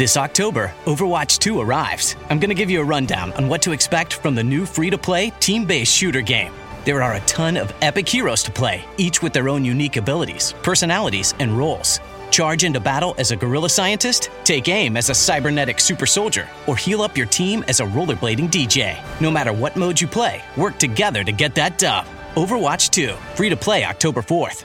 This October, Overwatch 2 arrives. I'm going to give you a rundown on what to expect from the new free to play, team based shooter game. There are a ton of epic heroes to play, each with their own unique abilities, personalities, and roles. Charge into battle as a guerrilla scientist, take aim as a cybernetic super soldier, or heal up your team as a rollerblading DJ. No matter what mode you play, work together to get that dub. Overwatch 2, free to play October 4th.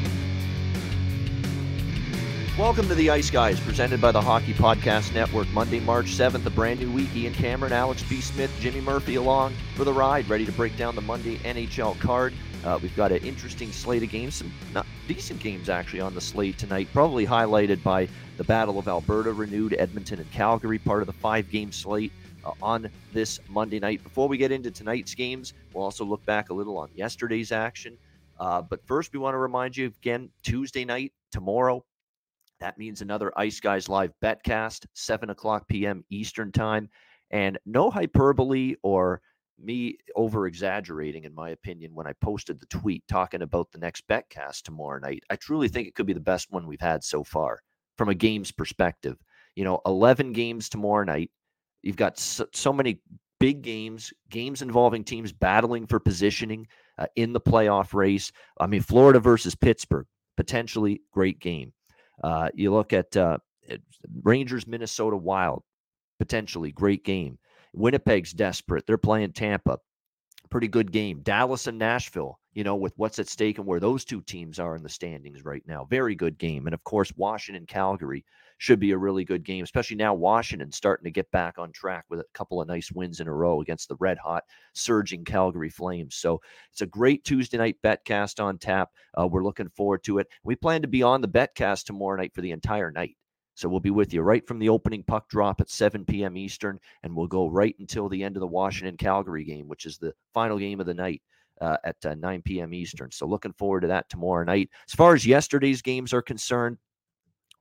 Welcome to the Ice Guys, presented by the Hockey Podcast Network. Monday, March 7th, a brand new week. Ian Cameron, Alex B. Smith, Jimmy Murphy along for the ride, ready to break down the Monday NHL card. Uh, we've got an interesting slate of games, some not decent games actually on the slate tonight, probably highlighted by the Battle of Alberta, renewed Edmonton and Calgary, part of the five game slate uh, on this Monday night. Before we get into tonight's games, we'll also look back a little on yesterday's action. Uh, but first, we want to remind you again Tuesday night, tomorrow, that means another Ice Guys Live betcast, 7 o'clock p.m. Eastern Time. And no hyperbole or me over exaggerating, in my opinion, when I posted the tweet talking about the next betcast tomorrow night. I truly think it could be the best one we've had so far from a games perspective. You know, 11 games tomorrow night. You've got so, so many big games, games involving teams battling for positioning uh, in the playoff race. I mean, Florida versus Pittsburgh, potentially great game. Uh, you look at uh, Rangers, Minnesota Wild, potentially great game. Winnipeg's desperate. They're playing Tampa. Pretty good game. Dallas and Nashville, you know, with what's at stake and where those two teams are in the standings right now. Very good game. And of course, Washington, Calgary should be a really good game, especially now Washington starting to get back on track with a couple of nice wins in a row against the red hot, surging Calgary Flames. So it's a great Tuesday night betcast on tap. Uh, we're looking forward to it. We plan to be on the betcast tomorrow night for the entire night. So we'll be with you right from the opening puck drop at 7 p.m. Eastern, and we'll go right until the end of the Washington Calgary game, which is the final game of the night. Uh, at uh, 9 p.m. Eastern. So looking forward to that tomorrow night. As far as yesterday's games are concerned,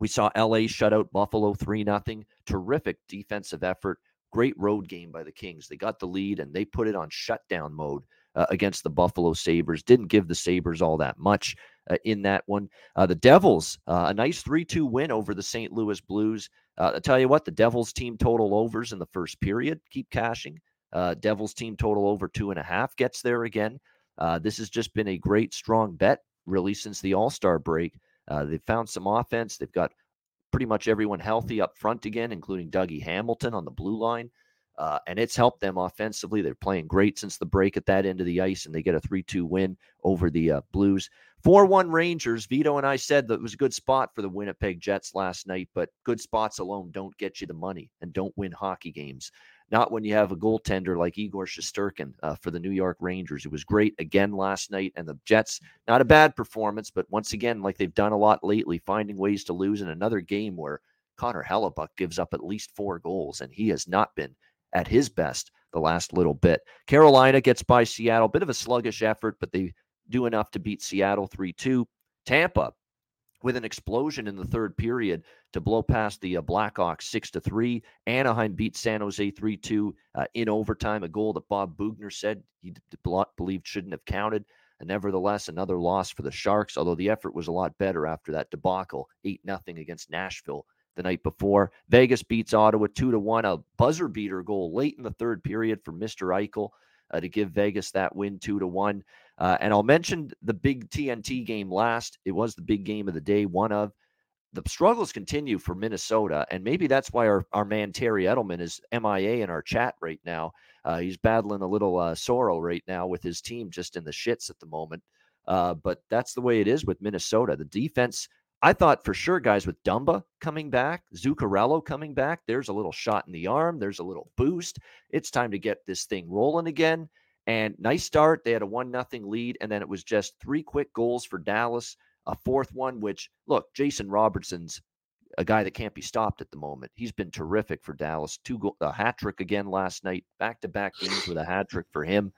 we saw LA shut out Buffalo 3 0. Terrific defensive effort. Great road game by the Kings. They got the lead and they put it on shutdown mode uh, against the Buffalo Sabres. Didn't give the Sabres all that much uh, in that one. Uh, the Devils, uh, a nice 3 2 win over the St. Louis Blues. Uh, I tell you what, the Devils team total overs in the first period keep cashing. Uh, Devils team total over two and a half gets there again. this has just been a great, strong bet, really, since the All Star break. Uh, they've found some offense. They've got pretty much everyone healthy up front again, including Dougie Hamilton on the blue line. Uh, and it's helped them offensively. They're playing great since the break at that end of the ice, and they get a 3 2 win over the uh, Blues. 4 1 Rangers. Vito and I said that was a good spot for the Winnipeg Jets last night, but good spots alone don't get you the money and don't win hockey games. Not when you have a goaltender like Igor Shesterkin uh, for the New York Rangers. It was great again last night. And the Jets, not a bad performance, but once again, like they've done a lot lately, finding ways to lose in another game where Connor Hellebuyck gives up at least four goals, and he has not been at his best the last little bit. Carolina gets by Seattle, bit of a sluggish effort, but they do enough to beat Seattle 3 2. Tampa with an explosion in the third period to blow past the uh, Blackhawks 6 to 3. Anaheim beat San Jose 3 2 uh, in overtime, a goal that Bob Boughner said he d- believed shouldn't have counted. And nevertheless, another loss for the Sharks, although the effort was a lot better after that debacle 8 0 against Nashville the night before. Vegas beats Ottawa 2 to 1, a buzzer beater goal late in the third period for Mr. Eichel uh, to give Vegas that win 2 to 1. Uh, and I'll mention the big TNT game last. It was the big game of the day, one of. the struggles continue for Minnesota, and maybe that's why our, our man Terry Edelman is MIA in our chat right now. Uh, he's battling a little uh, sorrow right now with his team just in the shits at the moment. Uh, but that's the way it is with Minnesota. The defense, I thought for sure, guys, with Dumba coming back, Zuccarello coming back, there's a little shot in the arm, there's a little boost. It's time to get this thing rolling again. And nice start. They had a one nothing lead, and then it was just three quick goals for Dallas. A fourth one, which look, Jason Robertson's a guy that can't be stopped at the moment. He's been terrific for Dallas. Two go- a hat trick again last night, back to back games with a hat trick for him.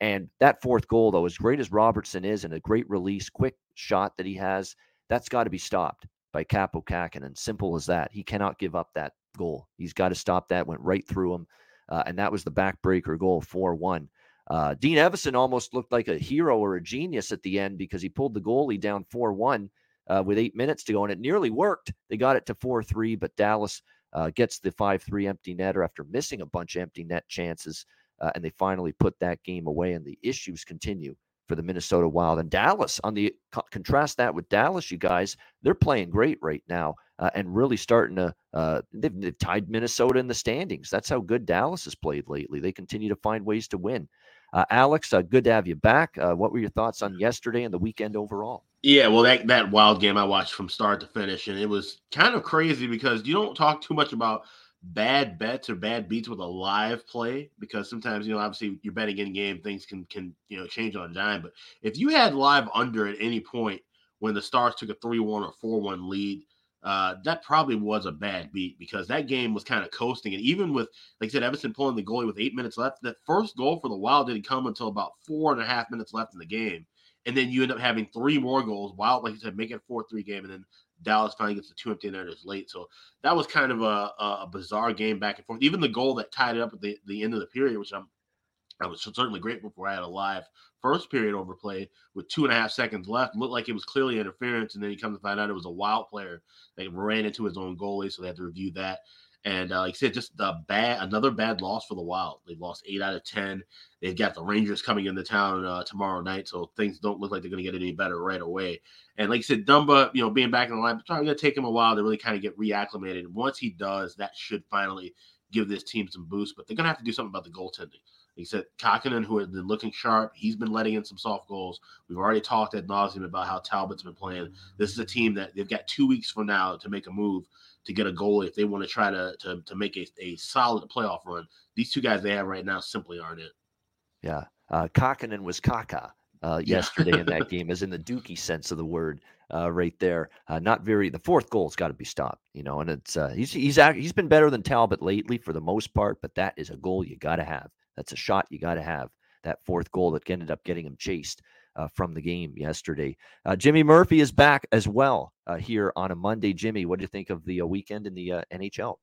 And that fourth goal, though, as great as Robertson is and a great release, quick shot that he has, that's got to be stopped by Kaapo Kähkönen. Simple as that. He cannot give up that goal. He's got to stop that. Went right through him. Uh, and that was the backbreaker goal, 4 1. Uh, Dean Evason almost looked like a hero or a genius at the end because he pulled the goalie down 4 1 uh, with eight minutes to go, and it nearly worked. They got it to 4 3, but Dallas uh, gets the 5 3 empty netter after missing a bunch of empty net chances, uh, and they finally put that game away, and the issues continue for the Minnesota Wild. And Dallas, on the contrast that with Dallas, you guys, they're playing great right now. Uh, and really starting to uh, they've, they've, tied Minnesota in the standings. That's how good Dallas has played lately. They continue to find ways to win. Uh, Alex, uh, good to have you back. Uh, what were your thoughts on yesterday and the weekend overall? Yeah, well, that that wild game I watched from start to finish, and it was kind of crazy because you don't talk too much about bad bets or bad beats with a live play because sometimes you know obviously you're betting in game things can can you know change on a dime. But if you had live under at any point when the Stars took a three one or four one lead, uh, that probably was a bad beat because that game was kind of coasting. And even with, like I said, Evason pulling the goalie with eight minutes left, that first goal for the Wild didn't come until about four and a half minutes left in the game. And then you end up having three more goals. Wild, like you said, make it a 4 3 game. And then Dallas finally gets the two empty netters late. So that was kind of a, a bizarre game back and forth. Even the goal that tied it up at the, the end of the period, which I'm I was certainly grateful for. I had a live first period overplay with two and a half seconds left. Looked like it was clearly interference, and then you come to find out it was a wild player that ran into his own goalie, so they had to review that. And uh, like I said, just a bad, another bad loss for the Wild. They've lost eight out of ten. They've got the Rangers coming into town uh, tomorrow night, so things don't look like they're going to get any better right away. And like I said, Dumba, you know, being back in the line, it's probably going to take him a while to really kind of get reacclimated. Once he does, that should finally give this team some boost. But they're going to have to do something about the goaltending. He said Kähkönen, who has been looking sharp, he's been letting in some soft goals. We've already talked at nauseum about how Talbot's been playing. This is a team that they've got two weeks from now to make a move to get a goal if they want to try to to, to make a, a solid playoff run. These two guys they have right now simply aren't it. Yeah. Uh, Kähkönen was Kaka uh, yesterday in that game, as in the Dookie sense of the word, uh, right there. Uh, not very. The fourth goal's got to be stopped, you know. And it's uh, he's he's he's been better than Talbot lately for the most part, but that is a goal you got to have. That's a shot you got to have. That fourth goal that ended up getting him chased uh, from the game yesterday. Uh, Jimmy Murphy is back as well uh, here on a Monday. Jimmy, what do you think of the uh, weekend in the uh, NHL?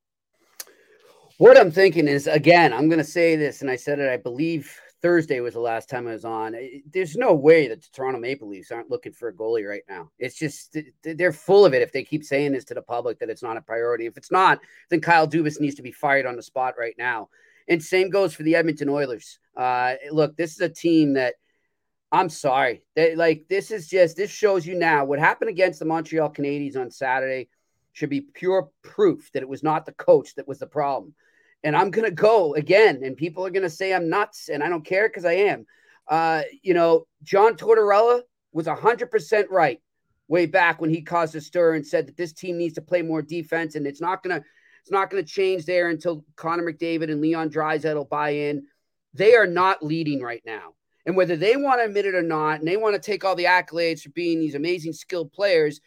What I'm thinking is, again, I'm going to say this, and I said it, I believe Thursday was the last time I was on. There's no way that the Toronto Maple Leafs aren't looking for a goalie right now. It's just they're full of it. If they keep saying this to the public that it's not a priority, if it's not, then Kyle Dubas needs to be fired on the spot right now. And same goes for the Edmonton Oilers. Uh, look, this is a team that I'm sorry. They, like this is just this shows you now what happened against the Montreal Canadiens on Saturday should be pure proof that it was not the coach that was the problem. And I'm gonna go again, and people are gonna say I'm nuts, and I don't care because I am. Uh, you know, John Tortorella was hundred percent right way back when he caused a stir and said that this team needs to play more defense, and it's not gonna it's not going to change there until Connor McDavid and Leon Draisaitl buy in. They are not leading right now. And whether they want to admit it or not, and they want to take all the accolades for being these amazing skilled players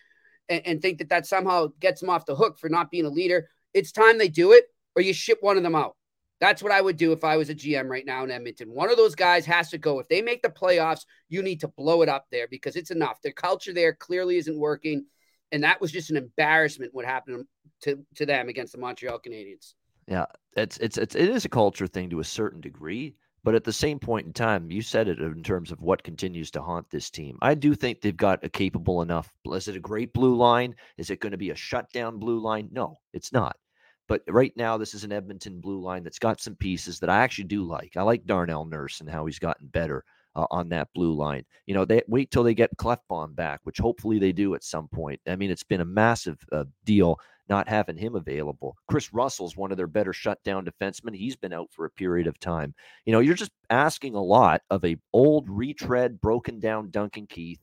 and, and think that that somehow gets them off the hook for not being a leader, it's time they do it or you ship one of them out. That's what I would do if I was a GM right now in Edmonton. One of those guys has to go. If they make the playoffs, you need to blow it up there because it's enough. Their culture there clearly isn't working. And that was just an embarrassment what happened to, to them against the Montreal Canadiens. Yeah, it's, it's it's it is a culture thing to a certain degree, but at the same point in time, you said it in terms of what continues to haunt this team. I do think they've got a capable enough. Is it a great blue line? Is it going to be a shutdown blue line? No, it's not. But right now, this is an Edmonton blue line that's got some pieces that I actually do like. I like Darnell Nurse and how he's gotten better uh, on that blue line. You know, they wait till they get Klefbom back, which hopefully they do at some point. I mean, it's been a massive uh, deal not having him available. Kris Russell's one of their better shutdown defensemen. He's been out for a period of time. You know, you're just asking a lot of a old retread, broken down Duncan Keith.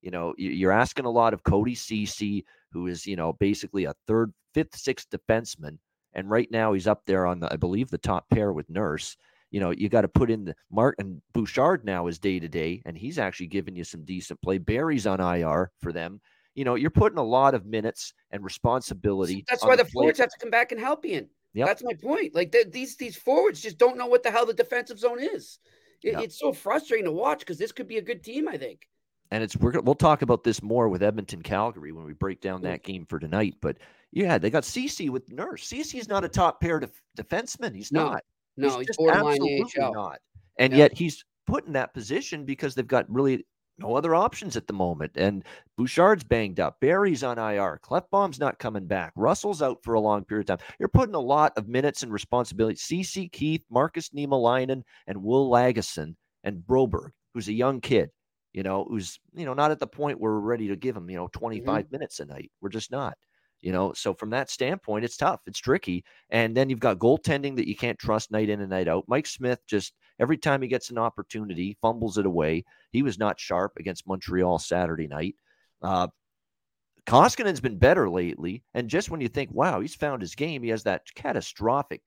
You know, you're asking a lot of Cody Ceci, who is, you know, basically a third, fifth, sixth defenseman. And right now he's up there on the, I believe, the top pair with Nurse you know, you got to put in the Mark and Bouchard now is day to day, and he's actually giving you some decent play. Barrie's on IR for them. You know, you're putting a lot of minutes and responsibility. That's why the, the forwards have to come back and help you. Yep. That's my point. Like these these forwards just don't know what the hell the defensive zone is. It, yep. It's so frustrating to watch because this could be a good team. I think. And it's we're, we'll talk about this more with Edmonton Calgary when we break down that game for tonight. But yeah, they got Ceci with Nurse. Ceci is not a top pair def- defenseman. He's no. not. No, he's, he's borderline AHL. not. And yet he's put in that position because they've got really no other options at the moment. And Bouchard's banged up. Barrie's on IR. Klefbom's not coming back. Russell's out for a long period of time. You're putting a lot of minutes and responsibility. Ceci Keith, Markus Niemelainen, and Will Lagesson and Broberg, who's a young kid, you know, who's, you know, not at the point where we're ready to give him, you know, 25 mm-hmm. minutes a night. We're just not. You know, so from that standpoint, it's tough. It's tricky. And then you've got goaltending that you can't trust night in and night out. Mike Smith just every time he gets an opportunity, fumbles it away. He was not sharp against Montreal Saturday night. Uh, Koskinen's been better lately. And just when you think, wow, he's found his game, he has that catastrophic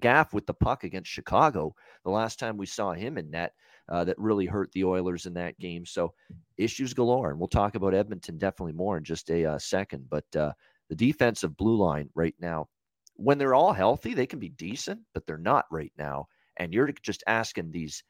gaff with the puck against Chicago the last time we saw him in net uh, that really hurt the Oilers in that game. So issues galore. And we'll talk about Edmonton definitely more in just a uh, second. But uh, the defensive blue line right now, when they're all healthy, they can be decent, but they're not right now. And you're just asking these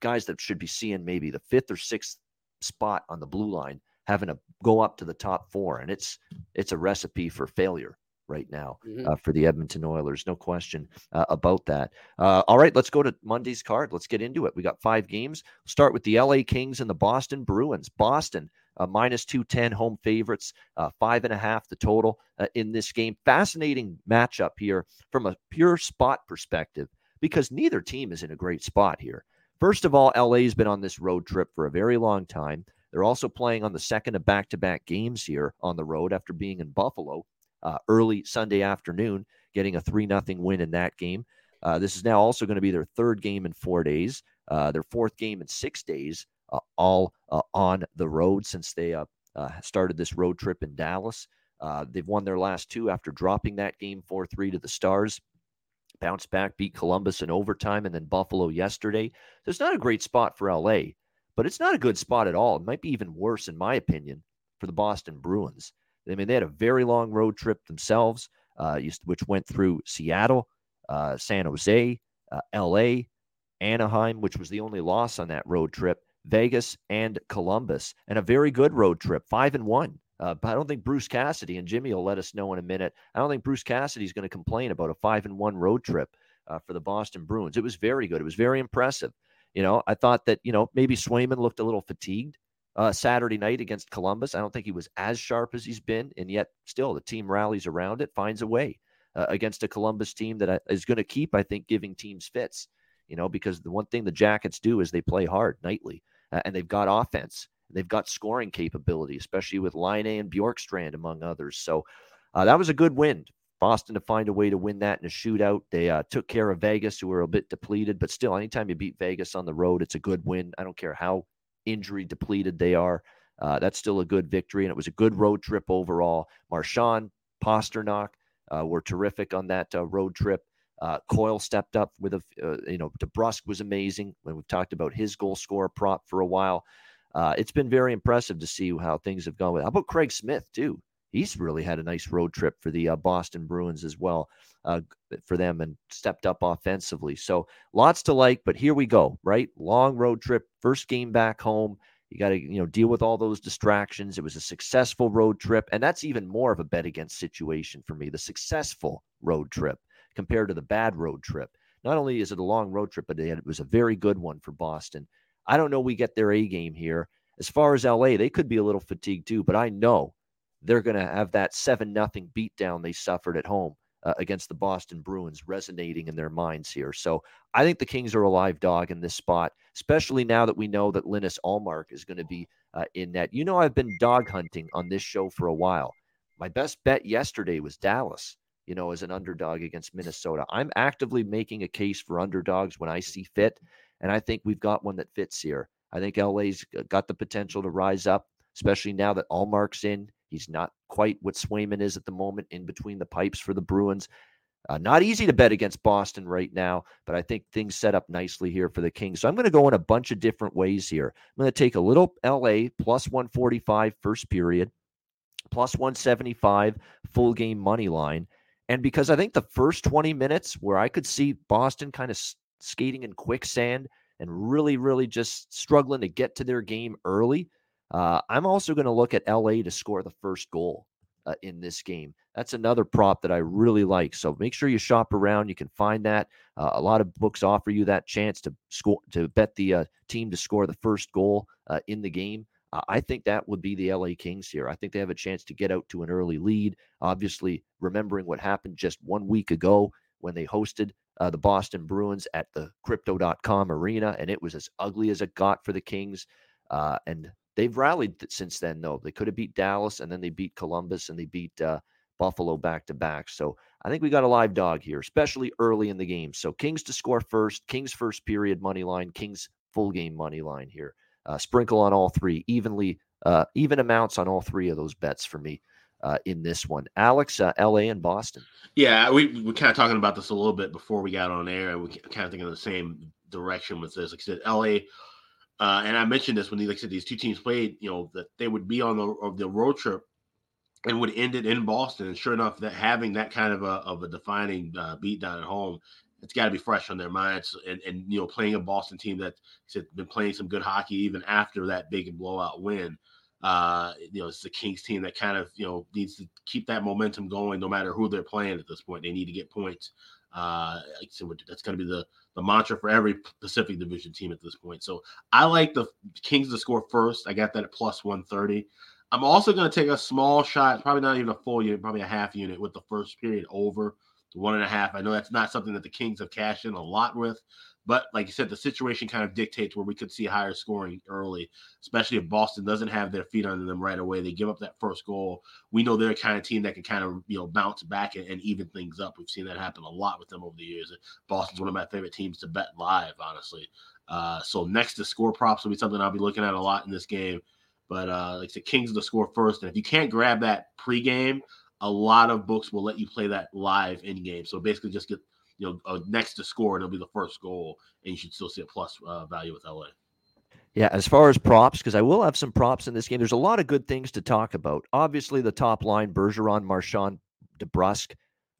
guys that should be seeing maybe the fifth or sixth spot on the blue line having to go up to the top four, and it's it's a recipe for failure right now mm-hmm. uh, for the Edmonton Oilers. No question uh, about that. Uh, all right, let's go to Monday's card. Let's get into it. We got five games. Start with the LA Kings and the Boston Bruins. Boston uh, minus 210 home favorites, uh, five and a half the total uh, in this game. Fascinating matchup here from a pure spot perspective because neither team is in a great spot here. First of all, LA's been on this road trip for a very long time. They're also playing on the second of back to back games here on the road after being in Buffalo uh, early Sunday afternoon, getting a 3 0 win in that game. Uh, this is now also going to be their third game in four days, uh, their fourth game in six days all uh, on the road since they uh, started this road trip in Dallas. they've won their last two after dropping that game 4 3 to the Stars. Bounced back, beat Columbus in overtime, and then Buffalo yesterday. So it's not a great spot for LA, but it's not a good spot at all. It might be even worse, in my opinion, for the Boston Bruins. I mean, they had a very long road trip themselves, uh, which went through Seattle, uh, San Jose, uh, LA, Anaheim, which was the only loss on that road trip, Vegas, and Columbus, and a very good road trip, five and one. Uh, but I don't think Bruce Cassidy and Jimmy will let us know in a minute. I don't think Bruce Cassidy is going to complain about a five and one road trip uh, for the Boston Bruins. It was very good. It was very impressive. You know, I thought that you know maybe Swayman looked a little fatigued uh, Saturday night against Columbus. I don't think he was as sharp as he's been, and yet still the team rallies around it, finds a way uh, against a Columbus team that uh, going to keep, I think, giving teams fits. You know, because the one thing the Jackets do is they play hard nightly uh, and they've got offense. They've got scoring capability, especially with Laine and Bjorkstrand, among others. So uh, that was a good win. Boston to find a way to win that in a shootout. They uh, took care of Vegas, who were a bit depleted, but still, anytime you beat Vegas on the road, it's a good win. I don't care how injury depleted they are. Uh, that's still a good victory, and it was a good road trip overall. Marchand, Pastrnak uh, were terrific on that uh, road trip. Uh, Coyle stepped up with a, uh, you know, DeBrusk was amazing when we've talked about his goal scorer prop for a while. Uh, it's been very impressive to see how things have gone. With how about Craig Smith too? He's really had a nice road trip for the uh, Boston Bruins as well uh, for them and stepped up offensively. So lots to like, but here we go. Right, long road trip, first game back home. You got to you know deal with all those distractions. It was a successful road trip, and that's even more of a bet against situation for me. The successful road trip compared to the bad road trip. Not only is it a long road trip, but it was a very good one for Boston. I don't know we get their A game here. As far as LA, they could be a little fatigued too, but I know they're going to have that 7 nothing beatdown they suffered at home uh, against the Boston Bruins resonating in their minds here. So I think the Kings are a live dog in this spot, especially now that we know that Linus Ullmark is going to be uh, in net. You know, I've been dog hunting on this show for a while. My best bet yesterday was Dallas, you know, as an underdog against Minnesota. I'm actively making a case for underdogs when I see fit, and I think we've got one that fits here. I think LA's got the potential to rise up, especially now that Ullmark's in. He's not quite what Swayman is at the moment in between the pipes for the Bruins. Uh, not easy to bet against Boston right now, but I think things set up nicely here for the Kings. So I'm going to go in a bunch of different ways here. I'm going to take a little LA plus 145 first period, plus 175 full game money line. And because I think the first 20 minutes where I could see Boston kind of skating in quicksand and really, really just struggling to get to their game early, uh, I'm also going to look at LA to score the first goal uh, in this game. That's another prop that I really like. So make sure you shop around. You can find that. Uh, a lot of books offer you that chance to score to bet the uh, team to score the first goal uh, in the game. Uh, I think that would be the LA Kings here. I think they have a chance to get out to an early lead. Obviously, remembering what happened just one week ago when they hosted uh, the Boston Bruins at the crypto.com arena, and it was as ugly as it got for the Kings. Uh, and they've rallied since then, though. They could have beat Dallas, and then they beat Columbus, and they beat uh, Buffalo back to back. So I think we got a live dog here, especially early in the game. So Kings to score first, Kings first period money line, Kings full game money line here. Uh, sprinkle on all three, evenly, uh, even amounts on all three of those bets for me. Uh, in this one. Alex, uh, LA and Boston. Yeah, we we kind of talking about this a little bit before we got on air. And we kind of thinking the same direction with this. Like I said, LA, uh, and I mentioned this when, like I said, these two teams played. You know that they would be on the of the road trip and would end it in Boston. And sure enough, that having that kind of a of a defining uh, beatdown at home, it's got to be fresh on their minds. And and you know, playing a Boston team that has been playing some good hockey even after that big blowout win. Uh, you know, it's the Kings team that kind of you know needs to keep that momentum going, no matter who they're playing at this point. They need to get points. Uh, so that's going to be the the mantra for every Pacific Division team at this point. So I like the Kings to score first. I got that at plus one thirty. I'm also going to take a small shot, probably not even a full unit, probably a half unit with the first period over one and a half. I know that's not something that the Kings have cashed in a lot with, but like you said, the situation kind of dictates where we could see higher scoring early, especially if Boston doesn't have their feet under them right away. They give up that first goal. We know they're a kind of team that can kind of you know bounce back and, and even things up. We've seen that happen a lot with them over the years. Boston's one of my favorite teams to bet live, honestly. Uh, so next to score props will be something I'll be looking at a lot in this game. But uh, like I said, Kings to score first, and if you can't grab that pregame, a lot of books will let you play that live in game. So basically, just get you know uh, next to score, and it'll be the first goal, and you should still see a plus uh, value with LA. Yeah, as far as props, because I will have some props in this game. There's a lot of good things to talk about. Obviously, the top line: Bergeron, Marchand, DeBrusk.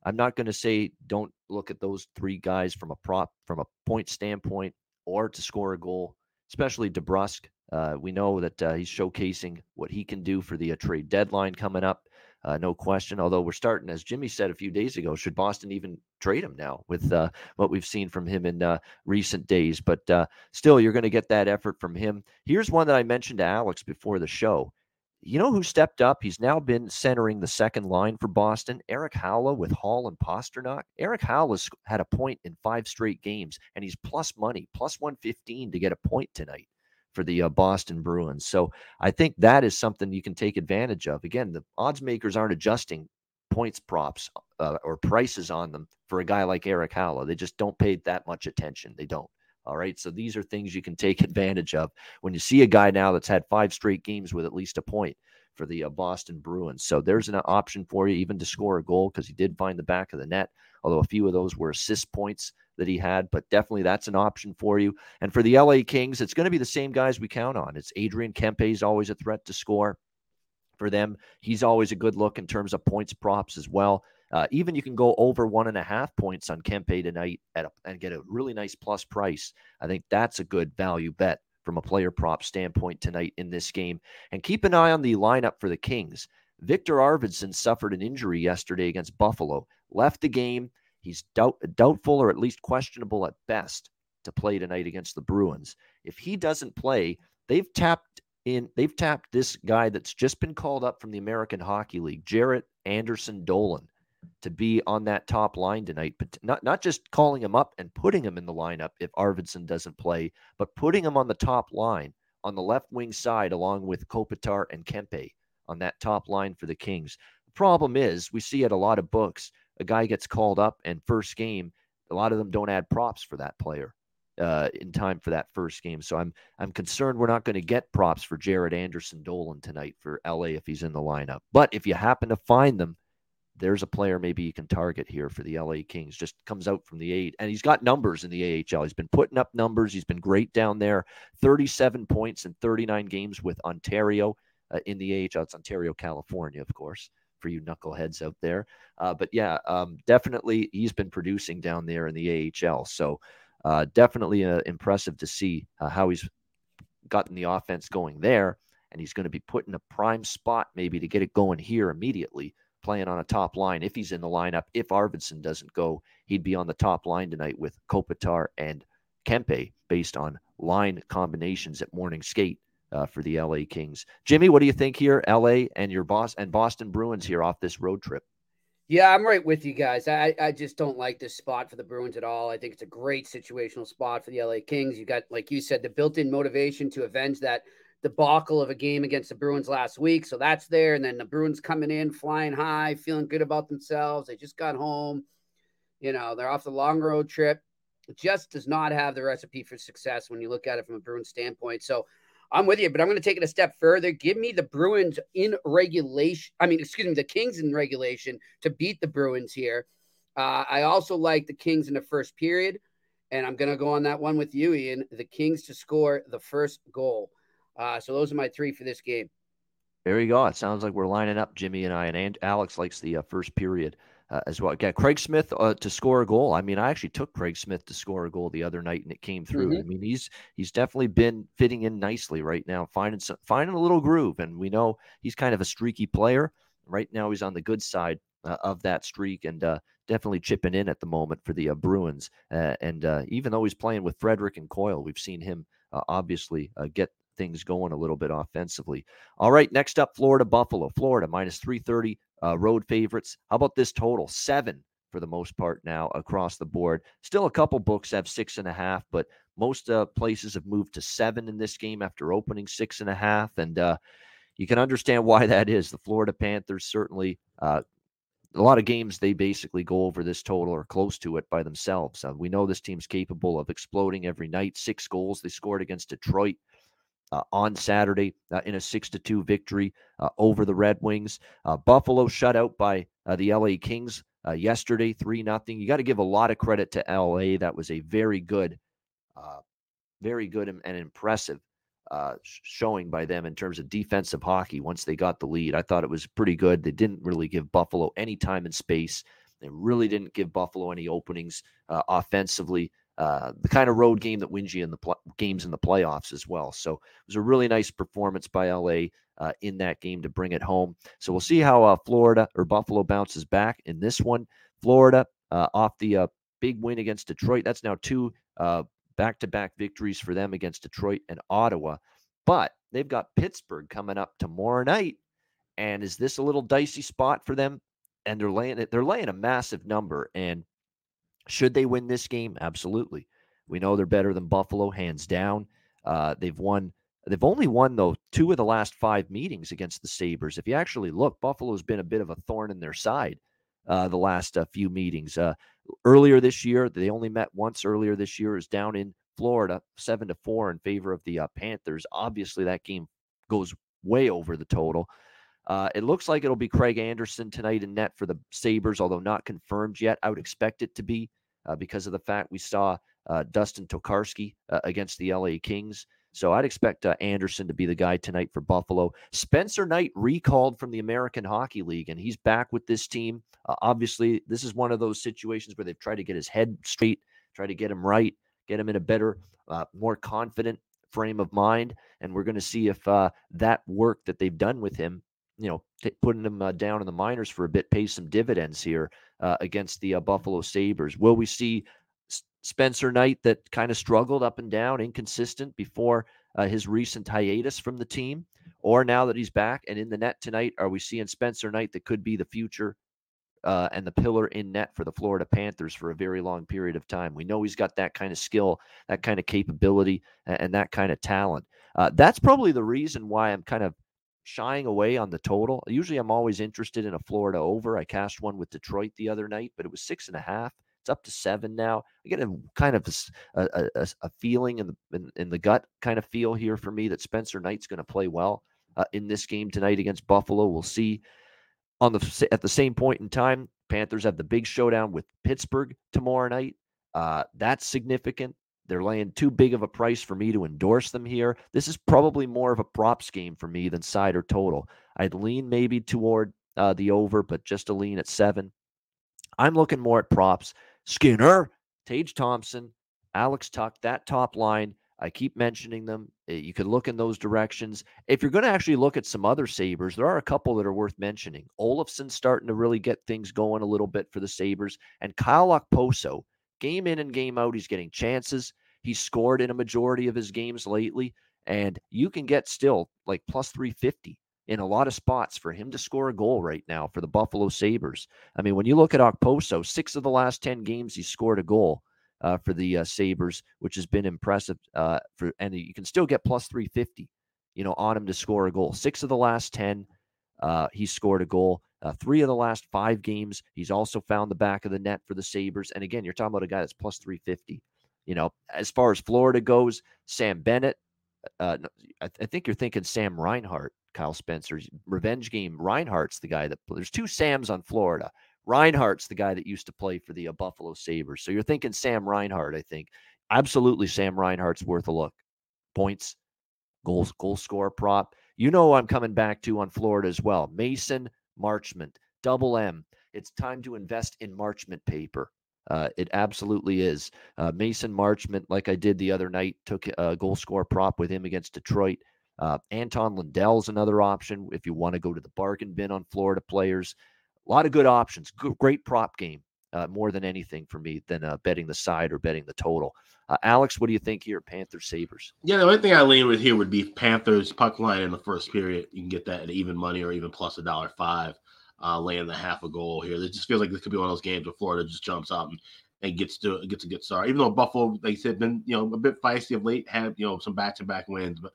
I'm not going to say don't look at those three guys from a prop from a point standpoint or to score a goal, especially DeBrusk. Uh, we know that uh, he's showcasing what he can do for the uh, trade deadline coming up. Uh, no question. Although we're starting, as Jimmy said a few days ago, should Boston even trade him now with uh, what we've seen from him in uh, recent days? But still, you're going to get that effort from him. Here's one that I mentioned to Alex before the show. You know who stepped up? He's now been centering the second line for Boston. Erik Haula with Hall and Pastrnak. Erik Haula's had a point in five straight games, and he's plus money, plus 115 to get a point tonight for the uh, Boston Bruins. So I think that is something you can take advantage of. Again, the odds makers aren't adjusting points props uh, or prices on them for a guy like Erik Haula. They just don't pay that much attention. They don't. All right. So these are things you can take advantage of when you see a guy now that's had five straight games with at least a point for the uh, Boston Bruins. So there's an option for you even to score a goal because he did find the back of the net, although a few of those were assist points that he had, but definitely that's an option for you. And for the LA Kings, it's going to be the same guys we count on. It's Adrian Kempe is always a threat to score for them. He's always a good look in terms of points props as well. Uh, even you can go over one and a half points on Kempe tonight a, and get a really nice plus price. I think that's a good value bet from a player prop standpoint tonight in this game. And keep an eye on the lineup for the Kings. Victor Arvidsson suffered an injury yesterday against Buffalo, left the game. He's doubt, doubtful or at least questionable at best to play tonight against the Bruins. If he doesn't play, they've tapped in they've tapped this guy that's just been called up from the American Hockey League, Jarrett Anderson Dolan. to be on that top line tonight, but not not just calling him up and putting him in the lineup if Arvidsson doesn't play, but putting him on the top line on the left wing side along with Kopitar and Kempe on that top line for the Kings. The problem is we see at a lot of books a guy gets called up and first game, a lot of them don't add props for that player. Uh, in time for that first game. So I'm I'm concerned we're not going to get props for Jaret Anderson-Dolan tonight for LA if he's in the lineup. But if you happen to find them, there's a player maybe you can target here for the LA Kings. Just comes out from the eight, and he's got numbers in the AHL. He's been putting up numbers. He's been great down there. 37 points in 39 games with Ontario uh, in the AHL. It's Ontario, California, of course, for you knuckleheads out there. Uh, but yeah, um, definitely he's been producing down there in the AHL. So uh, definitely uh, impressive to see uh, how he's gotten the offense going there. And he's going to be put in a prime spot maybe to get it going here immediately, playing on a top line. If he's in the lineup, if Arvidsson doesn't go, he'd be on the top line tonight with Kopitar and Kempe based on line combinations at morning skate. Uh, for the LA Kings, Jimmy, what do you think here? LA and your boss and Boston Bruins here off this road trip. Yeah, I'm right with you guys. I, I just don't like this spot for the Bruins at all. I think it's a great situational spot for the LA Kings. You got, like you said, the built in motivation to avenge that debacle of a game against the Bruins last week. So that's there. And then the Bruins coming in, flying high, feeling good about themselves. They just got home. You know, they're off the long road trip. It just does not have the recipe for success when you look at it from a Bruins standpoint. So I'm with you, but I'm going to take it a step further. Give me the Bruins in regulation. I mean, excuse me, the Kings in regulation to beat the Bruins here. Uh, I also like the Kings in the first period, and I'm going to go on that one with you, Ian. The Kings to score the first goal. Uh, so those are my three for this game. There you go. It sounds like we're lining up, Jimmy and I, and Alex likes the uh, first period uh, as well. Yeah, Craig Smith uh, to score a goal. I mean, I actually took Craig Smith to score a goal the other night, and it came through. Mm-hmm. I mean, he's he's definitely been fitting in nicely right now, finding some, finding a little groove. And we know he's kind of a streaky player. Right now, he's on the good side uh, of that streak, and uh, definitely chipping in at the moment for the uh, Bruins. Uh, and even though he's playing with Frederic and Coyle, we've seen him obviously get things going a little bit offensively. All right, next up, Florida Buffalo. Florida minus 330 uh, road favorites. How about this total? Seven for the most part now across the board. Still, a couple books have six and a half, but most uh, places have moved to seven in this game after opening six and a half. And uh, you can understand why that is. The Florida Panthers certainly. Uh, a lot of games they basically go over this total or close to it by themselves. Uh, we know this team's capable of exploding every night. Six goals they scored against Detroit uh, on Saturday uh, in a six to two victory uh, over the Red Wings. Uh, Buffalo shut out by uh, the LA Kings uh, yesterday, three nothing. You got to give a lot of credit to LA. That was a very good, very good and, and impressive showing by them in terms of defensive hockey. Once they got the lead, I thought it was pretty good. They didn't really give Buffalo any time and space. They really didn't give Buffalo any openings offensively. Uh, the kind of road game that wins you in the pl- games in the playoffs as well. So it was a really nice performance by LA uh, in that game to bring it home. So we'll see how uh, Florida or Buffalo bounces back in this one. Florida uh, off the uh, big win against Detroit. That's now two back to back victories for them against Detroit and Ottawa. But they've got Pittsburgh coming up tomorrow night. And is this a little dicey spot for them? And they're laying they're laying a massive number. And should they win this game? Absolutely. We know they're better than Buffalo, hands down. Uh, they've won. They've only won though two of the last five meetings against the Sabres. If you actually look, Buffalo's been a bit of a thorn in their side uh, the last uh, few meetings. Uh, earlier this year, they only met once. Earlier this year is down in Florida, seven to four in favor of the uh, Panthers. Obviously, that game goes way over the total. Uh, it looks like it'll be Craig Anderson tonight in net for the Sabres, although not confirmed yet. I would expect it to be uh, because of the fact we saw uh, Dustin Tokarski uh, against the LA Kings. So I'd expect uh, Anderson to be the guy tonight for Buffalo. Spencer Knight recalled from the American Hockey League, and he's back with this team. Uh, obviously, this is one of those situations where they've tried to get his head straight, try to get him right, get him in a better, more confident frame of mind. And we're going to see if that work that they've done with him you know, t- putting him uh, down in the minors for a bit pays some dividends here uh, against the uh, Buffalo Sabres. Will we see S- Spencer Knight that kind of struggled up and down, inconsistent before uh, his recent hiatus from the team? Or now that he's back and in the net tonight, are we seeing Spencer Knight that could be the future uh, and the pillar in net for the Florida Panthers for a very long period of time. We know he's got that kind of skill, that kind of capability, and, and that kind of talent. Uh, that's probably the reason why I'm kind of shying away on the total. Usually, I'm always interested in a Florida over. I cast one with Detroit the other night, but it was six and a half. It's up to seven now. I get a kind of a, a, a feeling in the in, in, the gut kind of feel here for me that Spencer Knight's going to play well uh, in this game tonight against Buffalo. We'll see. On the at the same point in time, Panthers have the big showdown with Pittsburgh tomorrow night. Uh, that's significant. They're laying too big of a price for me to endorse them here. This is probably more of a props game for me than side or total. I'd lean maybe toward uh, the over, but just a lean at seven. I'm looking more at props. Skinner, Tage Thompson, Alex Tuch, that top line. I keep mentioning them. Eh, you could look in those directions. If you're going to actually look at some other Sabres, there are a couple that are worth mentioning. Olofsson's starting to really get things going a little bit for the Sabres. And Kyle Okposo, game in and game out, he's getting chances. He scored in a majority of his games lately. And you can get still like plus 350 in a lot of spots for him to score a goal right now for the Buffalo Sabres. I mean, when you look at Okposo, six of the last 10 games, he scored a goal uh, for the uh, Sabres, which has been impressive. Uh, for and you can still get plus 350, you know, on him to score a goal. Six of the last 10, uh, he scored a goal. Uh, three of the last five games, he's also found the back of the net for the Sabres. And again, you're talking about a guy that's plus 350. You know, as far as Florida goes, Sam Bennett. Uh, I, th- I think you're thinking Sam Reinhart, Kyle Spencer's revenge game. Reinhart's the guy that there's two Sams on Florida. Reinhart's the guy that used to play for the uh, Buffalo Sabres. So you're thinking Sam Reinhart, I think. Absolutely, Sam Reinhart's worth a look. Points, goals, goal score prop. You know I'm coming back to on Florida as well. Mason Marchment, double M. It's time to invest in Marchment paper. Uh, it absolutely is. Uh, Mason Marchment, like I did the other night, took a goal score prop with him against Detroit. Uh, Anton Lundell's another option if you want to go to the bargain bin on Florida players. A lot of good options. Great prop game. Uh, more than anything for me than uh, betting the side or betting the total. Uh, Alex, what do you think here? Panthers Sabres. Yeah, the only thing I lean with here would be Panthers puck line in the first period. You can get that at even money or even plus a dollar five, uh, laying the half a goal here. It just feels like this could be one of those games where Florida just jumps out and, and gets to gets a good start. Even though Buffalo, like I said, been you know a bit feisty of late, had you know some back to back wins, but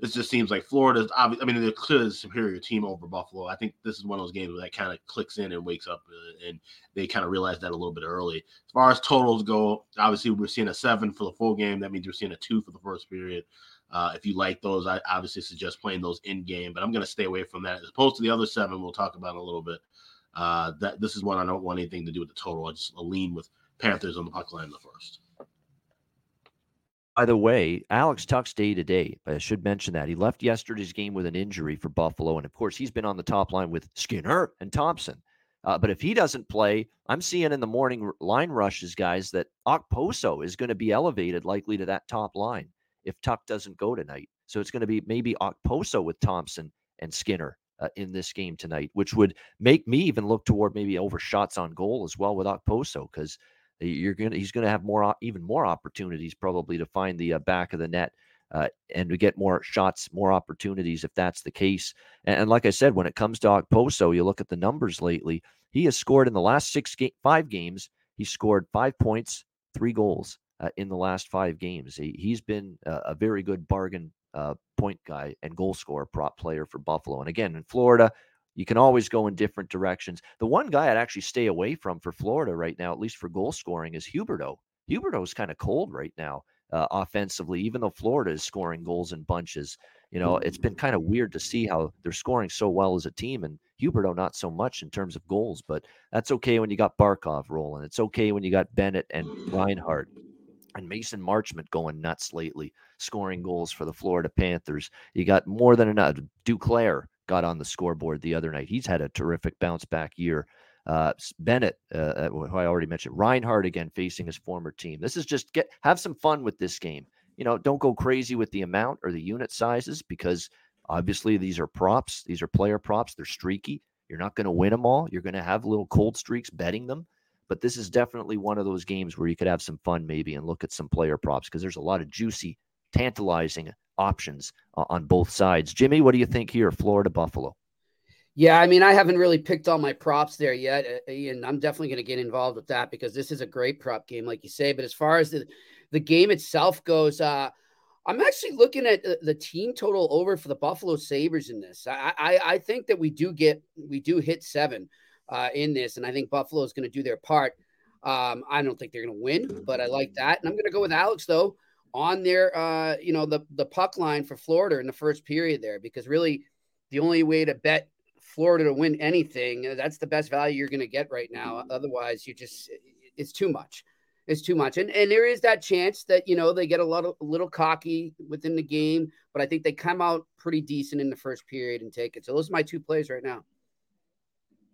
this just seems like Florida's obvious. I mean, they're clearly the superior team over Buffalo. I think this is one of those games where that kind of clicks in and wakes up, uh, and they kind of realize that a little bit early. As far as totals go, obviously we're seeing a seven for the full game. That means we're seeing a two for the first period. Uh, if you like those, I obviously suggest playing those in game, but I'm going to stay away from that as opposed to the other seven. We'll talk about a little bit. Uh, that this is one I don't want anything to do with the total. I just lean with Panthers on the puck line in the first. By the way, Alex Tuch's day to day. I should mention that he left yesterday's game with an injury for Buffalo, and of course, he's been on the top line with Skinner and Thompson. Uh, but if he doesn't play, I'm seeing in the morning line rushes, guys, that Okposo is going to be elevated likely to that top line if Tuck doesn't go tonight. So it's going to be maybe Okposo with Thompson and Skinner uh, in this game tonight, which would make me even look toward maybe over shots on goal as well with Okposo because you're gonna he's gonna have more even more opportunities probably to find the uh, back of the net uh, and to get more shots, more opportunities if that's the case. And, and, like I said, when it comes to Okposo, you look at the numbers lately. He has scored in the last six ga- five games. He scored five points, three goals uh, in the last five games. He, has been a, a, very good bargain uh, point guy and goal scorer prop player for Buffalo. And again, in Florida, you can always go in different directions. The one guy I'd actually stay away from for Florida right now, at least for goal scoring, is Huberdeau. Huberdeau's kind of cold right now uh, offensively, even though Florida is scoring goals in bunches. You know, it's been kind of weird to see how they're scoring so well as a team, and Huberdeau not so much in terms of goals. But that's okay when you got Barkov rolling. It's okay when you got Bennett and Reinhart and Mason Marchment going nuts lately, scoring goals for the Florida Panthers. You got more than enough. Duclair got on the scoreboard the other night. He's had a terrific bounce back year. Uh, Bennett, uh, uh who I already mentioned, Reinhart again facing his former team. This is just get have some fun with this game. You know, don't go crazy with the amount or the unit sizes because obviously these are props. These are player props. They're streaky. You're not going to win them all. You're going to have little cold streaks betting them. But this is definitely one of those games where you could have some fun maybe and look at some player props because there's a lot of juicy, tantalizing options uh, on both sides. Jimmy, what do you think here, Florida Buffalo? Yeah, I mean, I haven't really picked all my props there yet, and I'm definitely going to get involved with that because this is a great prop game, like you say. But as far as the the game itself goes, uh, I'm actually looking at the, team total over for the Buffalo Sabres in this. I, I, I think that we do get we do hit seven uh, in this, and I think Buffalo is going to do their part. Um, I don't think they're going to win, but I like that, and I'm going to go with Alex though on their uh, you know the the puck line for Florida in the first period there because really the only way to bet Florida to win anything. Uh, that's the best value you're going to get right now. Otherwise, you just it's too much. It's too much. And and there is that chance that you know they get a little a little cocky within the game, but I think they come out pretty decent in the first period and take it. So those are my two plays right now.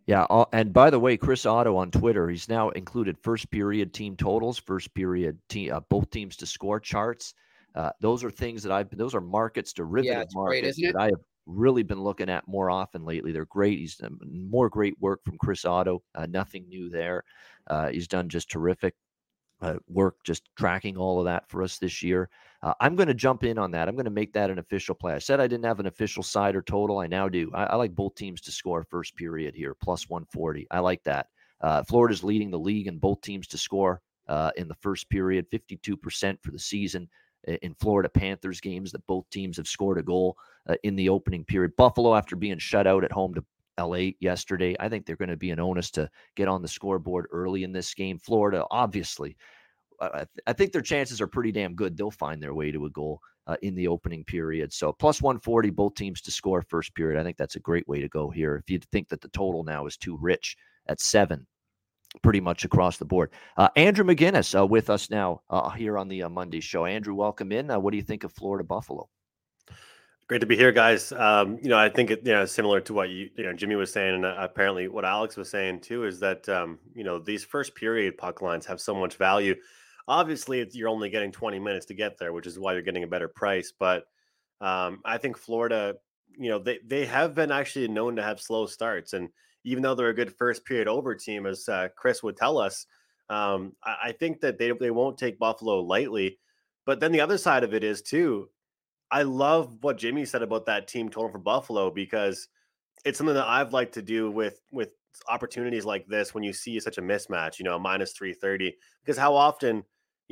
Yeah, uh, and by the way, Chris Otto on Twitter, he's now included first period team totals, first period team, uh, both teams to score charts. Uh, those are things that I've those are markets derivative yeah, markets great, that I have really been looking at more often lately. They're great. He's done more great work from Chris Otto. Uh, nothing new there. Uh, he's done just terrific uh, work, just tracking all of that for us this year. Uh, I'm going to jump in on that. I'm going to make that an official play. I said I didn't have an official side or total. I now do. I, I like both teams to score first period here, plus 140. I like that. Uh, Florida's leading the league in both teams to score uh, in the first period, 52% for the season in Florida Panthers games that both teams have scored a goal uh, in the opening period. Buffalo, after being shut out at home to LA yesterday, I think they're going to be an onus to get on the scoreboard early in this game. Florida, obviously, I, th- I, think their chances are pretty damn good. They'll find their way to a goal uh, in the opening period. So plus 140, both teams to score first period. I think that's a great way to go here. If you think that the total now is too rich at seven, pretty much across the board. Uh, Andrew McGinnis uh, with us now uh, here on the uh, Monday show. Andrew, welcome in. Uh, what do you think of Florida Buffalo? Great to be here, guys. Um, you know, I think it, you know similar to what you, you know Jimmy was saying, and apparently what Alex was saying too, is that um, you know these first period puck lines have so much value. Obviously, you're only getting 20 minutes to get there, which is why you're getting a better price. But um, I think Florida, you know, they they have been actually known to have slow starts, and even though they're a good first period over team, as uh, Chris would tell us, um, I, I, think that they they won't take Buffalo lightly. But then the other side of it is too. I love what Jimmy said about that team total for Buffalo because it's something that I've liked to do with with opportunities like this when you see such a mismatch, you know, minus 330. Because how often,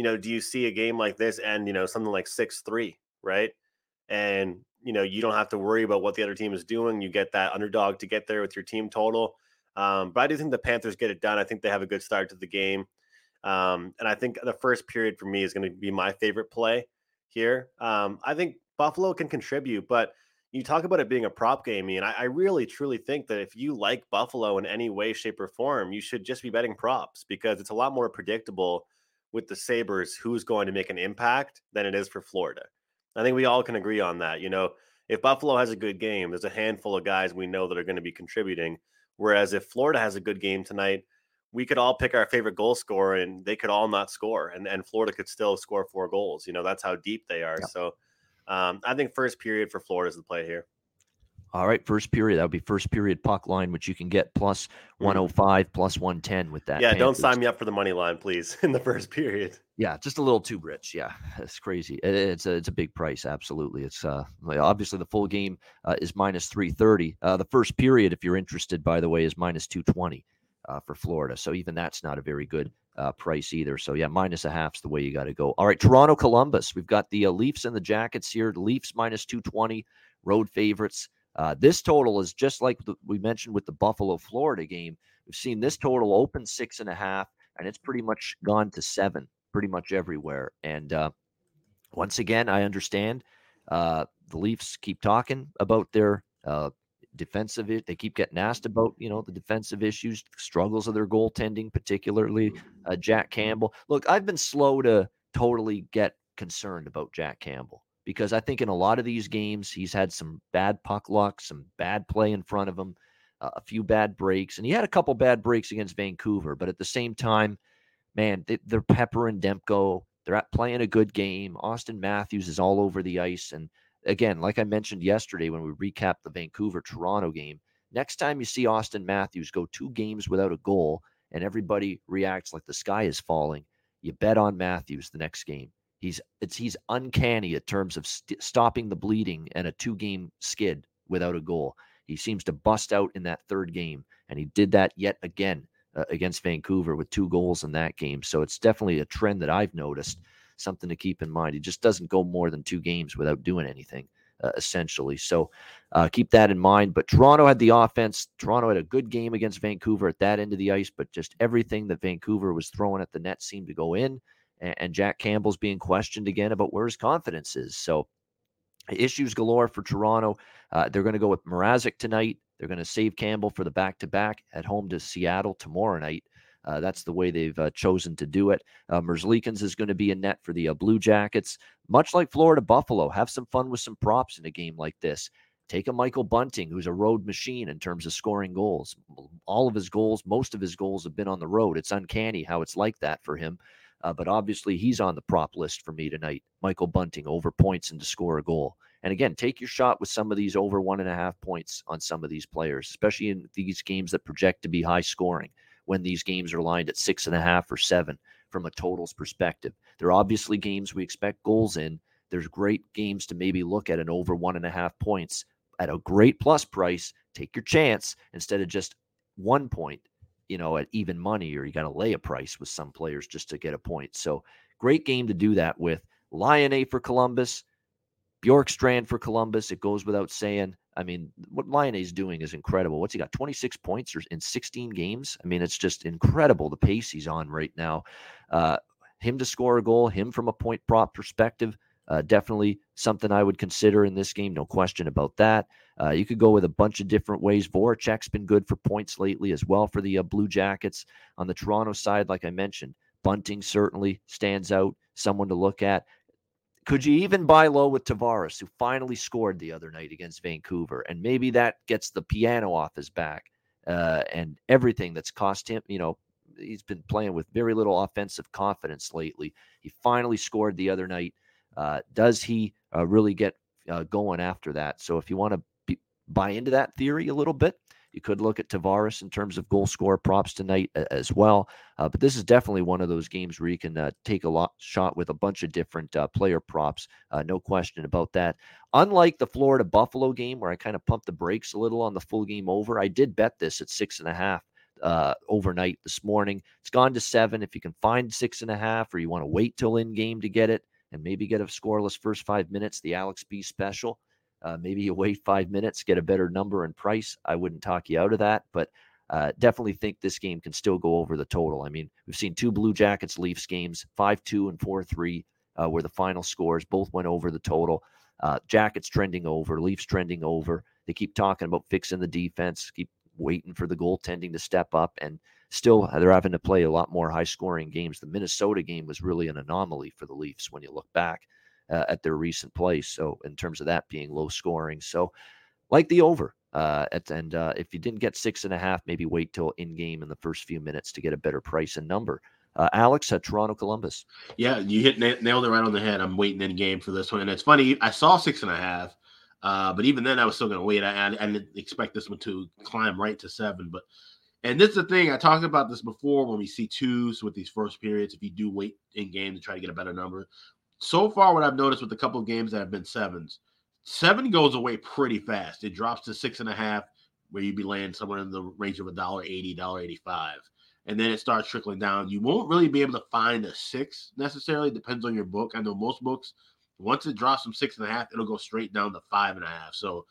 you know, do you see a game like this and, you know, something like 6 3, right? And you know, you don't have to worry about what the other team is doing. You get that underdog to get there with your team total. Um, but I do think the Panthers get it done. I think they have a good start to the game. Um, and I think the first period for me is going to be my favorite play here. Um, I think Buffalo can contribute, but you talk about it being a prop game, and I, I really truly think that if you like Buffalo in any way, shape, or form, you should just be betting props because it's a lot more predictable with the Sabres who's going to make an impact than it is for Florida. I think we all can agree on that. You know, if Buffalo has a good game, there's a handful of guys we know that are going to be contributing. Whereas if Florida has a good game tonight, we could all pick our favorite goal scorer and they could all not score and, and Florida could still score four goals. You know, that's how deep they are. Yeah. So um, I think first period for Florida is the play here. All right, first period. That would be first period puck line, which you can get mm-hmm. 105, plus 110 with that. Yeah, Panthers. don't sign me up for the money line, please, in the first period. Yeah, just a little too rich. Yeah, it's crazy. It's a, it's a big price. Absolutely. It's uh obviously the full game uh, is minus 330. Uh, the first period, if you're interested, by the way, is minus 220 uh, for Florida. So even that's not a very good uh, price either. So yeah, minus a half's the way you got to go. All right, Toronto, Columbus. We've got the uh, Leafs and the Jackets here. The Leafs minus 220, road favorites. Uh, this total is just like the, we mentioned with the Buffalo Florida game. We've seen this total open six and a half, and it's pretty much gone to seven, pretty much everywhere. And uh, once again, I understand uh, the Leafs keep talking about their uh, defensive. They keep getting asked about you know the defensive issues, struggles of their goaltending, particularly uh, Jack Campbell. Look, I've been slow to totally get concerned about Jack Campbell because I think in a lot of these games, he's had some bad puck luck, some bad play in front of him, uh, a few bad breaks, and he had a couple bad breaks against Vancouver. But at the same time, man, they, are Pepper and Demko. They're at playing a good game. Auston Matthews is all over the ice. And again, like I mentioned yesterday when we recapped the Vancouver Toronto game, next time you see Auston Matthews go two games without a goal and everybody reacts like the sky is falling, you bet on Matthews the next game He's it's he's uncanny in terms of st- stopping the bleeding and a two game skid without a goal. He seems to bust out in that third game, and he did that yet again uh, against Vancouver with two goals in that game. So it's definitely a trend that I've noticed, something to keep in mind. He just doesn't go more than two games without doing anything. Uh, essentially. So uh, keep that in mind. But Toronto had the offense. Toronto had a good game against Vancouver at that end of the ice, but just everything that Vancouver was throwing at the net seemed to go in. And, and Jack Campbell's being questioned again about where his confidence is. So issues galore for Toronto. Uh, they're going to go with Mrazek tonight. They're going to save Campbell for the back to back at home to Seattle tomorrow night. Uh, that's the way they've uh, chosen to do it. Uh, Merzlikins is going to be in net for the uh, Blue Jackets. Much like Florida Buffalo, have some fun with some props in a game like this. Take a Michael Bunting, who's a road machine in terms of scoring goals. All of his goals, most of his goals have been on the road. It's uncanny how it's like that for him. Uh, but obviously, he's on the prop list for me tonight. Michael Bunting over points and to score a goal. And again, take your shot with some of these over one and a half points on some of these players, especially in these games that project to be high scoring when these games are lined at six and a half or seven from a totals perspective. There are obviously games we expect goals in. There's great games to maybe look at an over one and a half points at a great plus price. Take your chance instead of just one point, you know, at even money, or you got to lay a price with some players just to get a point. So great game to do that with. Laine for Columbus, Bjorkstrand for Columbus. It goes without saying. I mean, what Laine is doing is incredible. What's he got? 26 points in 16 games. I mean, it's just incredible the pace he's on right now. Uh, him to score a goal, him from a point prop perspective, uh, definitely something I would consider in this game. No question about that. Uh, you could go with a bunch of different ways. Voracek's been good for points lately as well for the uh, Blue Jackets. On the Toronto side, like I mentioned, Bunting certainly stands out, someone to look at. Could you even buy low with Tavares, who finally scored the other night against Vancouver? And maybe that gets the piano off his back uh, and everything that's cost him. You know, he's been playing with very little offensive confidence lately. He finally scored the other night. Uh, does he uh, really get uh, going after that? So if you want to buy into that theory a little bit, you could look at Tavares in terms of goal score props tonight as well. Uh, but this is definitely one of those games where you can uh, take a lot shot with a bunch of different uh, player props. No question about that. Unlike the Florida Buffalo game, where I kind of pumped the brakes a little on the full game over, I did bet this at six and a half. Uh, overnight this morning. It's gone to seven. If you can find six and a half, or you want to wait till in game to get it and maybe get a scoreless first five minutes, the Alex B special, uh, maybe you wait five minutes, get a better number and price. I wouldn't talk you out of that, but uh, definitely think this game can still go over the total. I mean, we've seen two Blue Jackets Leafs games, 5 2 and 4 3, uh, where the final scores both went over the total. Uh, Jackets trending over, Leafs trending over. They keep talking about fixing the defense, keep waiting for the goaltending to step up, and still they're having to play a lot more high scoring games. The Minnesota game was really an anomaly for the Leafs when you look back uh, at their recent place. So in terms of that being low scoring, so like the over. Uh, at, and uh, if you didn't get six and a half, maybe wait till in game in the first few minutes to get a better price and number. Uh, Alex at Toronto Columbus. Yeah, you hit nailed it right on the head. I'm waiting in game for this one, and it's funny. I saw six and a half, uh, but even then, I was still going to wait. I, I, didn't expect this one to climb right to seven. But and this is the thing I talked about this before when we see twos with these first periods. If you do wait in game to try to get a better number, so far, what I've noticed with a couple of games that have been sevens, seven goes away pretty fast. It drops to six and a half, where you'd be laying somewhere in the range of a dollar eighty, dollar eighty-five, and then it starts trickling down. You won't really be able to find a six necessarily. Depends on your book. I know most books, once it drops from six and a half, it'll go straight down to five and a half. So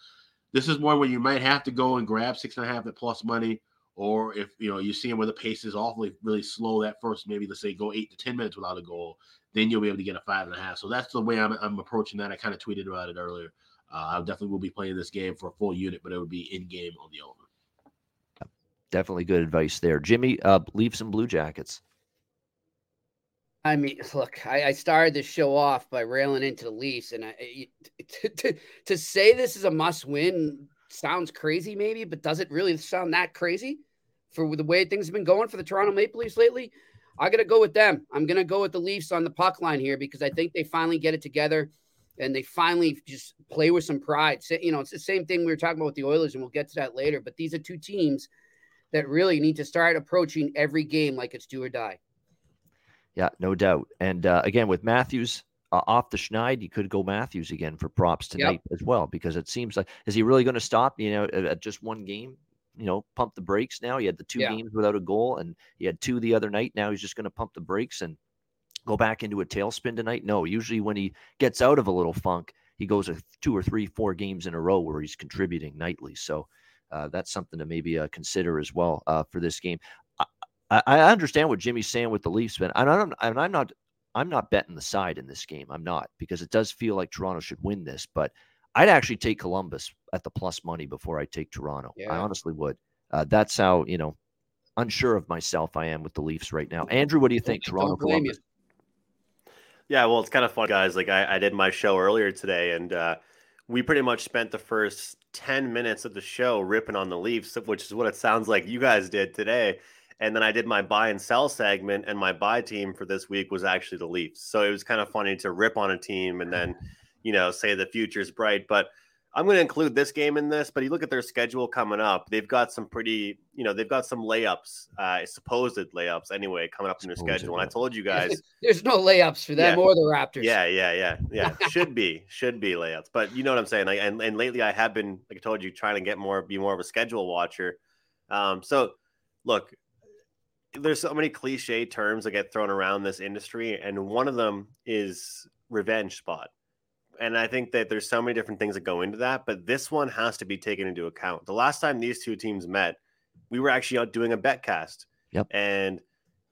this is one where you might have to go and grab six and a half at plus money. Or if you know you're seeing where the pace is awfully really slow that first, maybe let's say go eight to ten minutes without a goal, then you'll be able to get a five and a half. So that's the way I'm, I'm approaching that. I kind of tweeted about it earlier. Uh, I definitely will be playing this game for a full unit, but it would be in game on the over. Definitely good advice there, Jimmy. Uh, leave some Blue Jackets. I mean, look, I, I, started the show off by railing into the Leafs, and I, to, to, to say this is a must-win sounds crazy, maybe, but does it really sound that crazy for the way things have been going for the Toronto Maple Leafs lately? I got to go with them. I'm to go with the Leafs on the puck line here because I think they finally get it together and they finally just play with some pride. You know, it's the same thing we were talking about with the Oilers, and we'll get to that later. But these are two teams that really need to start approaching every game like it's do or die. Yeah, no doubt. And uh, again, with Matthews uh, off the schneid, you could go Matthews again for props tonight yep. as well, because it seems like is he really going to stop? You know, at, at, just one game. You know, pump the brakes now. He had the two yeah. games without a goal, and he had two the other night. Now he's just going to pump the brakes and go back into a tailspin tonight. No, usually when he gets out of a little funk, he goes a two or three, four games in a row where he's contributing nightly. So uh, that's something to maybe uh, consider as well uh, for this game. I, I, understand what Jimmy's saying with the Leafs, but and I'm, and I'm not I'm not betting the side in this game. I'm not because it does feel like Toronto should win this, but I'd actually take Columbus at the plus money before I take Toronto. Yeah. I honestly would. Uh, that's how you know unsure of myself I am with the Leafs right now. Andrew, what do you think? Toronto, Columbus. Yeah, well, it's kind of fun, guys. Like I, I did my show earlier today, and uh, we pretty much spent the first ten minutes of the show ripping on the Leafs, which is what it sounds like you guys did today. And then I did my buy and sell segment, and my buy team for this week was actually the Leafs. So it was kind of funny to rip on a team and then, you know, say the future's bright. But I'm going to include this game in this. But you look at their schedule coming up; they've got some pretty, you know, they've got some layups, uh, supposed layups anyway, coming up in their schedule. And I told you guys, there's no layups for them yeah, or the Raptors. Yeah, yeah, yeah, yeah. should be, should be layups. But you know what I'm saying. Like, and and lately I have been, like I told you, trying to get more, be more of a schedule watcher. Um, so look, there's so many cliche terms that get thrown around this industry, and one of them is revenge spot. And I think that there's so many different things that go into that, but this one has to be taken into account. The last time these two teams met, we were actually out doing a bet cast. Yep. And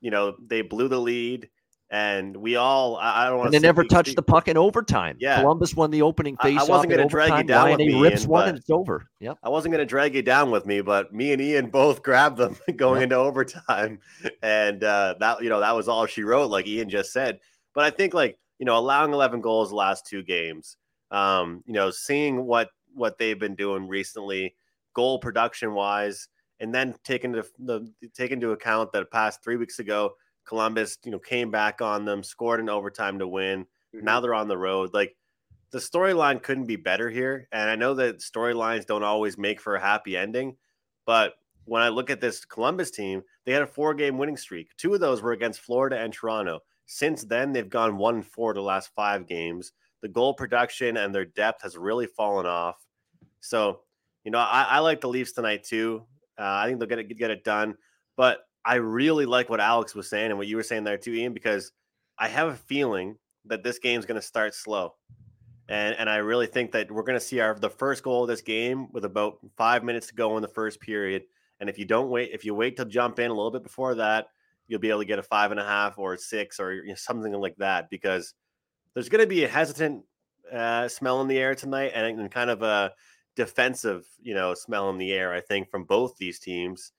you know, they blew the lead and we all I, don't want and they never touched the puck in overtime. Yeah, Columbus won the opening face. I, I wasn't going to drag you down Ryan with me. Rips one and it's over. Yep. I wasn't going to drag you down with me, but me and Ian both grabbed them going yep. into overtime, and uh, that you know that was all she wrote, like Ian just said. But I think like you know allowing 11 goals the last two games, um, you know seeing what what they've been doing recently, goal production wise, and then taking the, the take into account that past three weeks ago Columbus, you know, came back on them, scored in overtime to win. Mm-hmm. Now they're on the road. Like the storyline couldn't be better here. And I know that storylines don't always make for a happy ending, but when I look at this Columbus team, they had a four game winning streak. Two of those were against Florida and Toronto. Since then, they've gone one and four the last five games. The goal production and their depth has really fallen off. So, you know, I, I like the Leafs tonight too. Uh, I think they'll get it, get it done. But I really like what Alex was saying and what you were saying there too, Ian, because I have a feeling that this game's going to start slow. And, and I really think that we're going to see our the first goal of this game with about five minutes to go in the first period. And if you don't wait, if you wait to jump in a little bit before that, you'll be able to get a five and a half or six or you know, something like that because there's going to be a hesitant uh, smell in the air tonight and, and kind of a defensive, you know, smell in the air. I think from both these teams.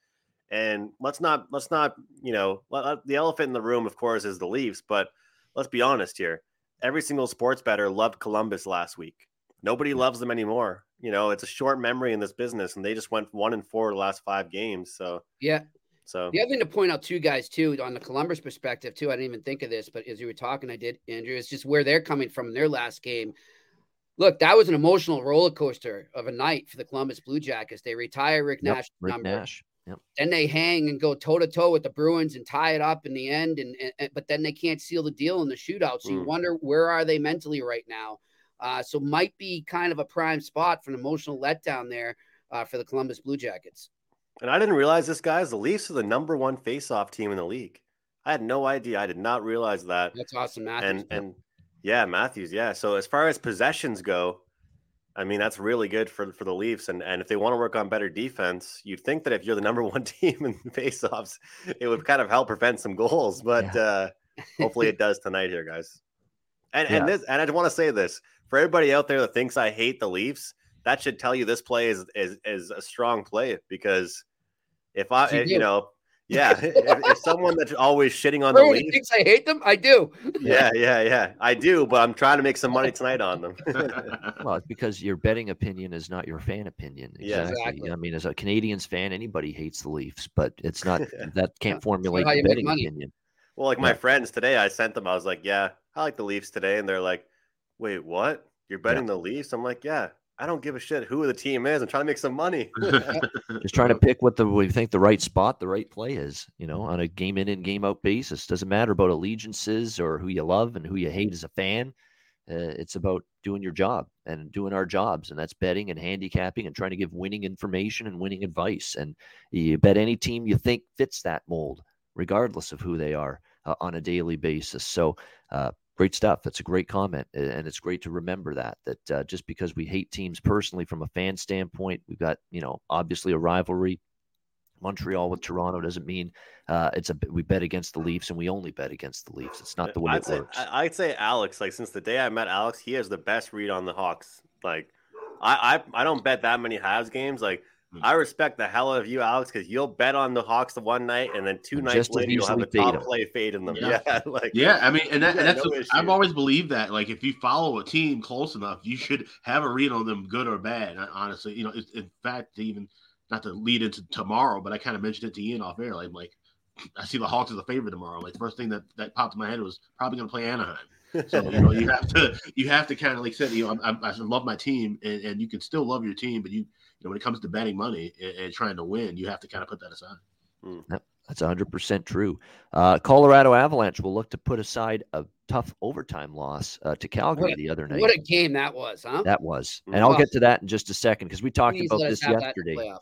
And let's not let's not you know the elephant in the room, of course, is the Leafs. But let's be honest here: every single sports better loved Columbus last week. Nobody loves them anymore. You know, it's a short memory in this business, and they just went one and four the last five games. So yeah. So the other thing to point out, too, guys, too, on the Columbus perspective, too, I didn't even think of this, but as you were talking, I did, Andrew. It's just where they're coming from in their last game look, that was an emotional roller coaster of a night for the Columbus Blue Jackets. They retire Rick yep, Nash. Rick number. Nash. Yep. Then they hang and go toe to toe with the Bruins and tie it up in the end, and, and, but then they can't seal the deal in the shootout. So mm. you wonder where are they mentally right now. Uh, so might be kind of a prime spot for an emotional letdown there uh, for the Columbus Blue Jackets. And I didn't realize this, guys. The Leafs are the number one face-off team in the league. I had no idea. I did not realize that. That's awesome, Matthews. And and yeah, Matthews. Yeah. So as far as possessions go, I mean, that's really good for, for the Leafs. And, and if they want to work on better defense, you'd think that if you're the number one team in faceoffs, it would kind of help prevent some goals. But yeah. uh, hopefully it does tonight here, guys. And yeah. and this and I just want to say this for everybody out there that thinks I hate the Leafs, that should tell you this play is is, is a strong play because if I you, you know yeah, if, if, someone that's always shitting on the Leafs thinks I hate them, I do. yeah, yeah, yeah, I do, but I'm trying to make some money tonight on them. well, it's because your betting opinion is not your fan opinion. Exactly. Yeah, exactly. I mean, as a Canadians fan, anybody hates the Leafs, but it's not that can't formulate your betting opinion. Well, like my friends today, I sent them. I was like, "Yeah, I like the Leafs today," and they're like, "Wait, what? You're betting yeah. the Leafs?" I'm like, "Yeah." I don't give a shit who the team is. I'm trying to make some money. Just trying to pick what the we think the right spot, the right play is. You know, on a game in and game out basis. Doesn't matter about allegiances or who you love and who you hate as a fan. Uh, it's about doing your job and doing our jobs, and that's betting and handicapping and trying to give winning information and winning advice. And you bet any team you think fits that mold, regardless of who they are, uh, on a daily basis. So, uh, great stuff. That's a great comment, and it's great to remember that that uh, just because we hate teams personally from a fan standpoint, we've got you know obviously a rivalry. Montreal with Toronto doesn't mean uh, it's a we bet against the Leafs and we only bet against the Leafs. It's not the way I'd it say, works. I'd say Alex. Like since the day I met Alex, he has the best read on the Hawks. Like I I, I don't bet that many halves games. Like. Hmm. I respect the hell out of you, Alex, because you'll bet on the Hawks the one night, and then two And nights just later you'll have a easily fade top 'em. play fade in them. Yeah. Yeah, like Yeah, I mean, and, that, and that's no what- I've always believed that. Like, if you follow a team close enough, you should have a read on them, good or bad. Honestly, you know, it's, in fact, even not to lead into tomorrow, but I kind of mentioned it to Ian off air. Like, like I see the Hawks as a favorite tomorrow. Like, the first thing that that popped in my head was probably going to play Anaheim. So you know, you have to you have to kind of like said, you know, I, I, I love my team, and, and you can still love your team, but you you know, when it comes to betting money and, and trying to win, you have to kind of put that aside. That's 100% true. Uh, Colorado Avalanche will look to put aside a tough overtime loss uh, to Calgary What a- the other night. What a game that was, huh? that was. And I'll get to that in just a second because we talked Please about this have that yesterday.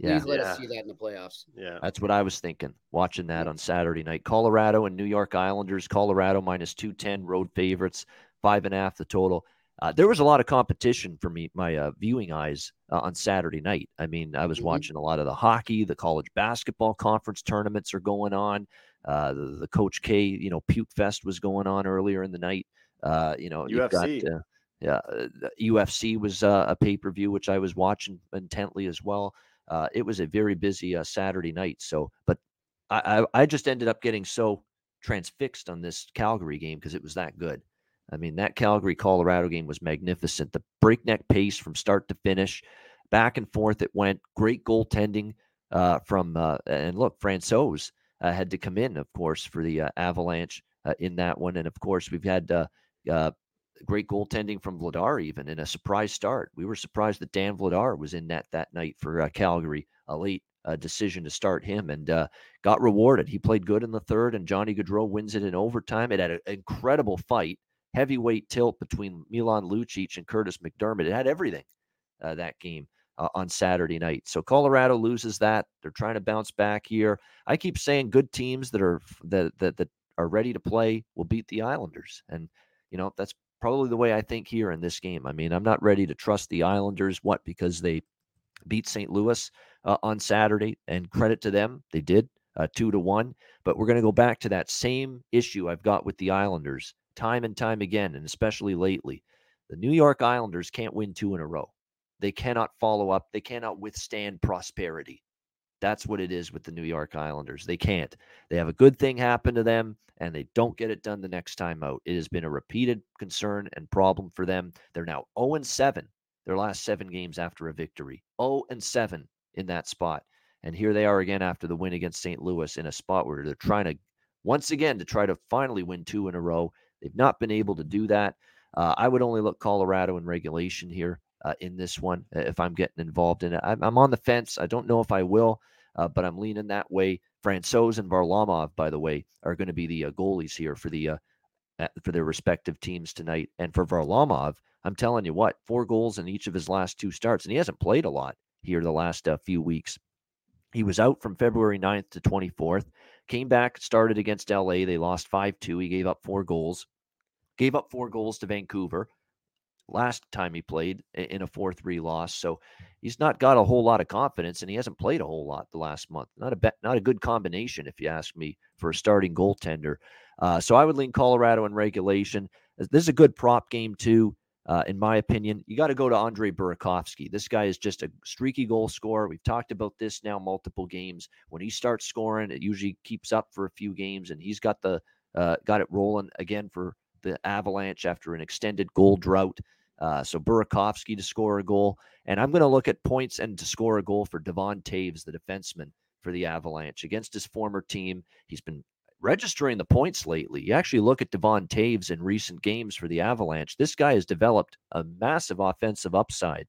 The playoffs. Yeah. Please let Yeah. us see that in the playoffs. yeah. That's what I was thinking watching that on Saturday night. Colorado and New York Islanders. Colorado minus 210, road favorites, five and a half the total. Uh, there was a lot of competition for me, my uh, viewing eyes uh, on Saturday night. I mean, I was Mhm. watching a lot of the hockey, the college basketball conference tournaments are going on. Uh, the, the Coach K, you know, Puke Fest was going on earlier in the night. Uh, you know, you've got, UFC. uh, yeah, uh, the UFC was uh, a pay per view, which I was watching intently as well. Uh, it was a very busy uh, Saturday night. So, but I, I, I just ended up getting so transfixed on this Calgary game because it was that good. I mean, that Calgary Colorado game was magnificent. The breakneck pace from start to finish, back and forth it went. Great goaltending uh, from uh, and look, Francouz uh, had to come in, of course, for the uh, Avalanche uh, in that one, and of course we've had uh, great goaltending from Vladar even in a surprise start. We were surprised that Dan Vladar was in net that night for uh, Calgary, a late uh, decision to start him, and uh, got rewarded. He played good in the third, and Johnny Gaudreau wins it in overtime. It had an incredible fight, heavyweight tilt between Milan Lucic and Kurtis MacDermid. It had everything uh, that game uh, on Saturday night. So Colorado loses that. They're trying to bounce back here. I keep saying good teams that are that that, that are ready to play will beat the Islanders, and you know that's probably the way I think here in this game. I mean, I'm not ready to trust the Islanders. What because they beat St. Louis uh, on Saturday, and credit to them, they did uh, two to one. But we're going to go back to that same issue I've got with the Islanders time and time again, and especially lately. The New York Islanders can't win two in a row. They cannot follow up. They cannot withstand prosperity. That's what it is with the New York Islanders. They can't. They have a good thing happen to them and they don't get it done the next time out. It has been a repeated concern and problem for them. They're now 0 7, their last seven games after a victory. 0 7 in that spot. And here they are again after the win against St. Louis in a spot where they're trying to, once again, to try to finally win two in a row. They've not been able to do that. Uh, I would only look Colorado in regulation here uh, in this one uh, if I'm getting involved in it. I'm, I'm on the fence. I don't know if I will, uh, but I'm leaning that way. Francouz and Varlamov, by the way, are going to be the uh, goalies here for the uh, uh, for their respective teams tonight. And for Varlamov, I'm telling you what, four goals in each of his last two starts, and he hasn't played a lot here the last few weeks. He was out from February 9th to 24th, came back, started against LA. They lost 5 2. He gave up four goals, gave up four goals to Vancouver last time he played in a 4 3 loss. So he's not got a whole lot of confidence and he hasn't played a whole lot the last month. Not a not a good combination, if you ask me, for a starting goaltender. Uh, so I would lean Colorado in regulation. This is a good prop game, too. Uh, in my opinion, you got to go to Andre Burakovsky. This guy is just a streaky goal scorer. We've talked about this now multiple games. When he starts scoring, it usually keeps up for a few games, and he's got the uh, got it rolling again for the Avalanche after an extended goal drought. Uh, so Burakovsky to score a goal, and I'm going to look at points and to score a goal for Devon Toews, the defenseman for the Avalanche against his former team. He's been registering the points lately. You actually look at Devon Toews in recent games for the Avalanche. This guy has developed a massive offensive upside.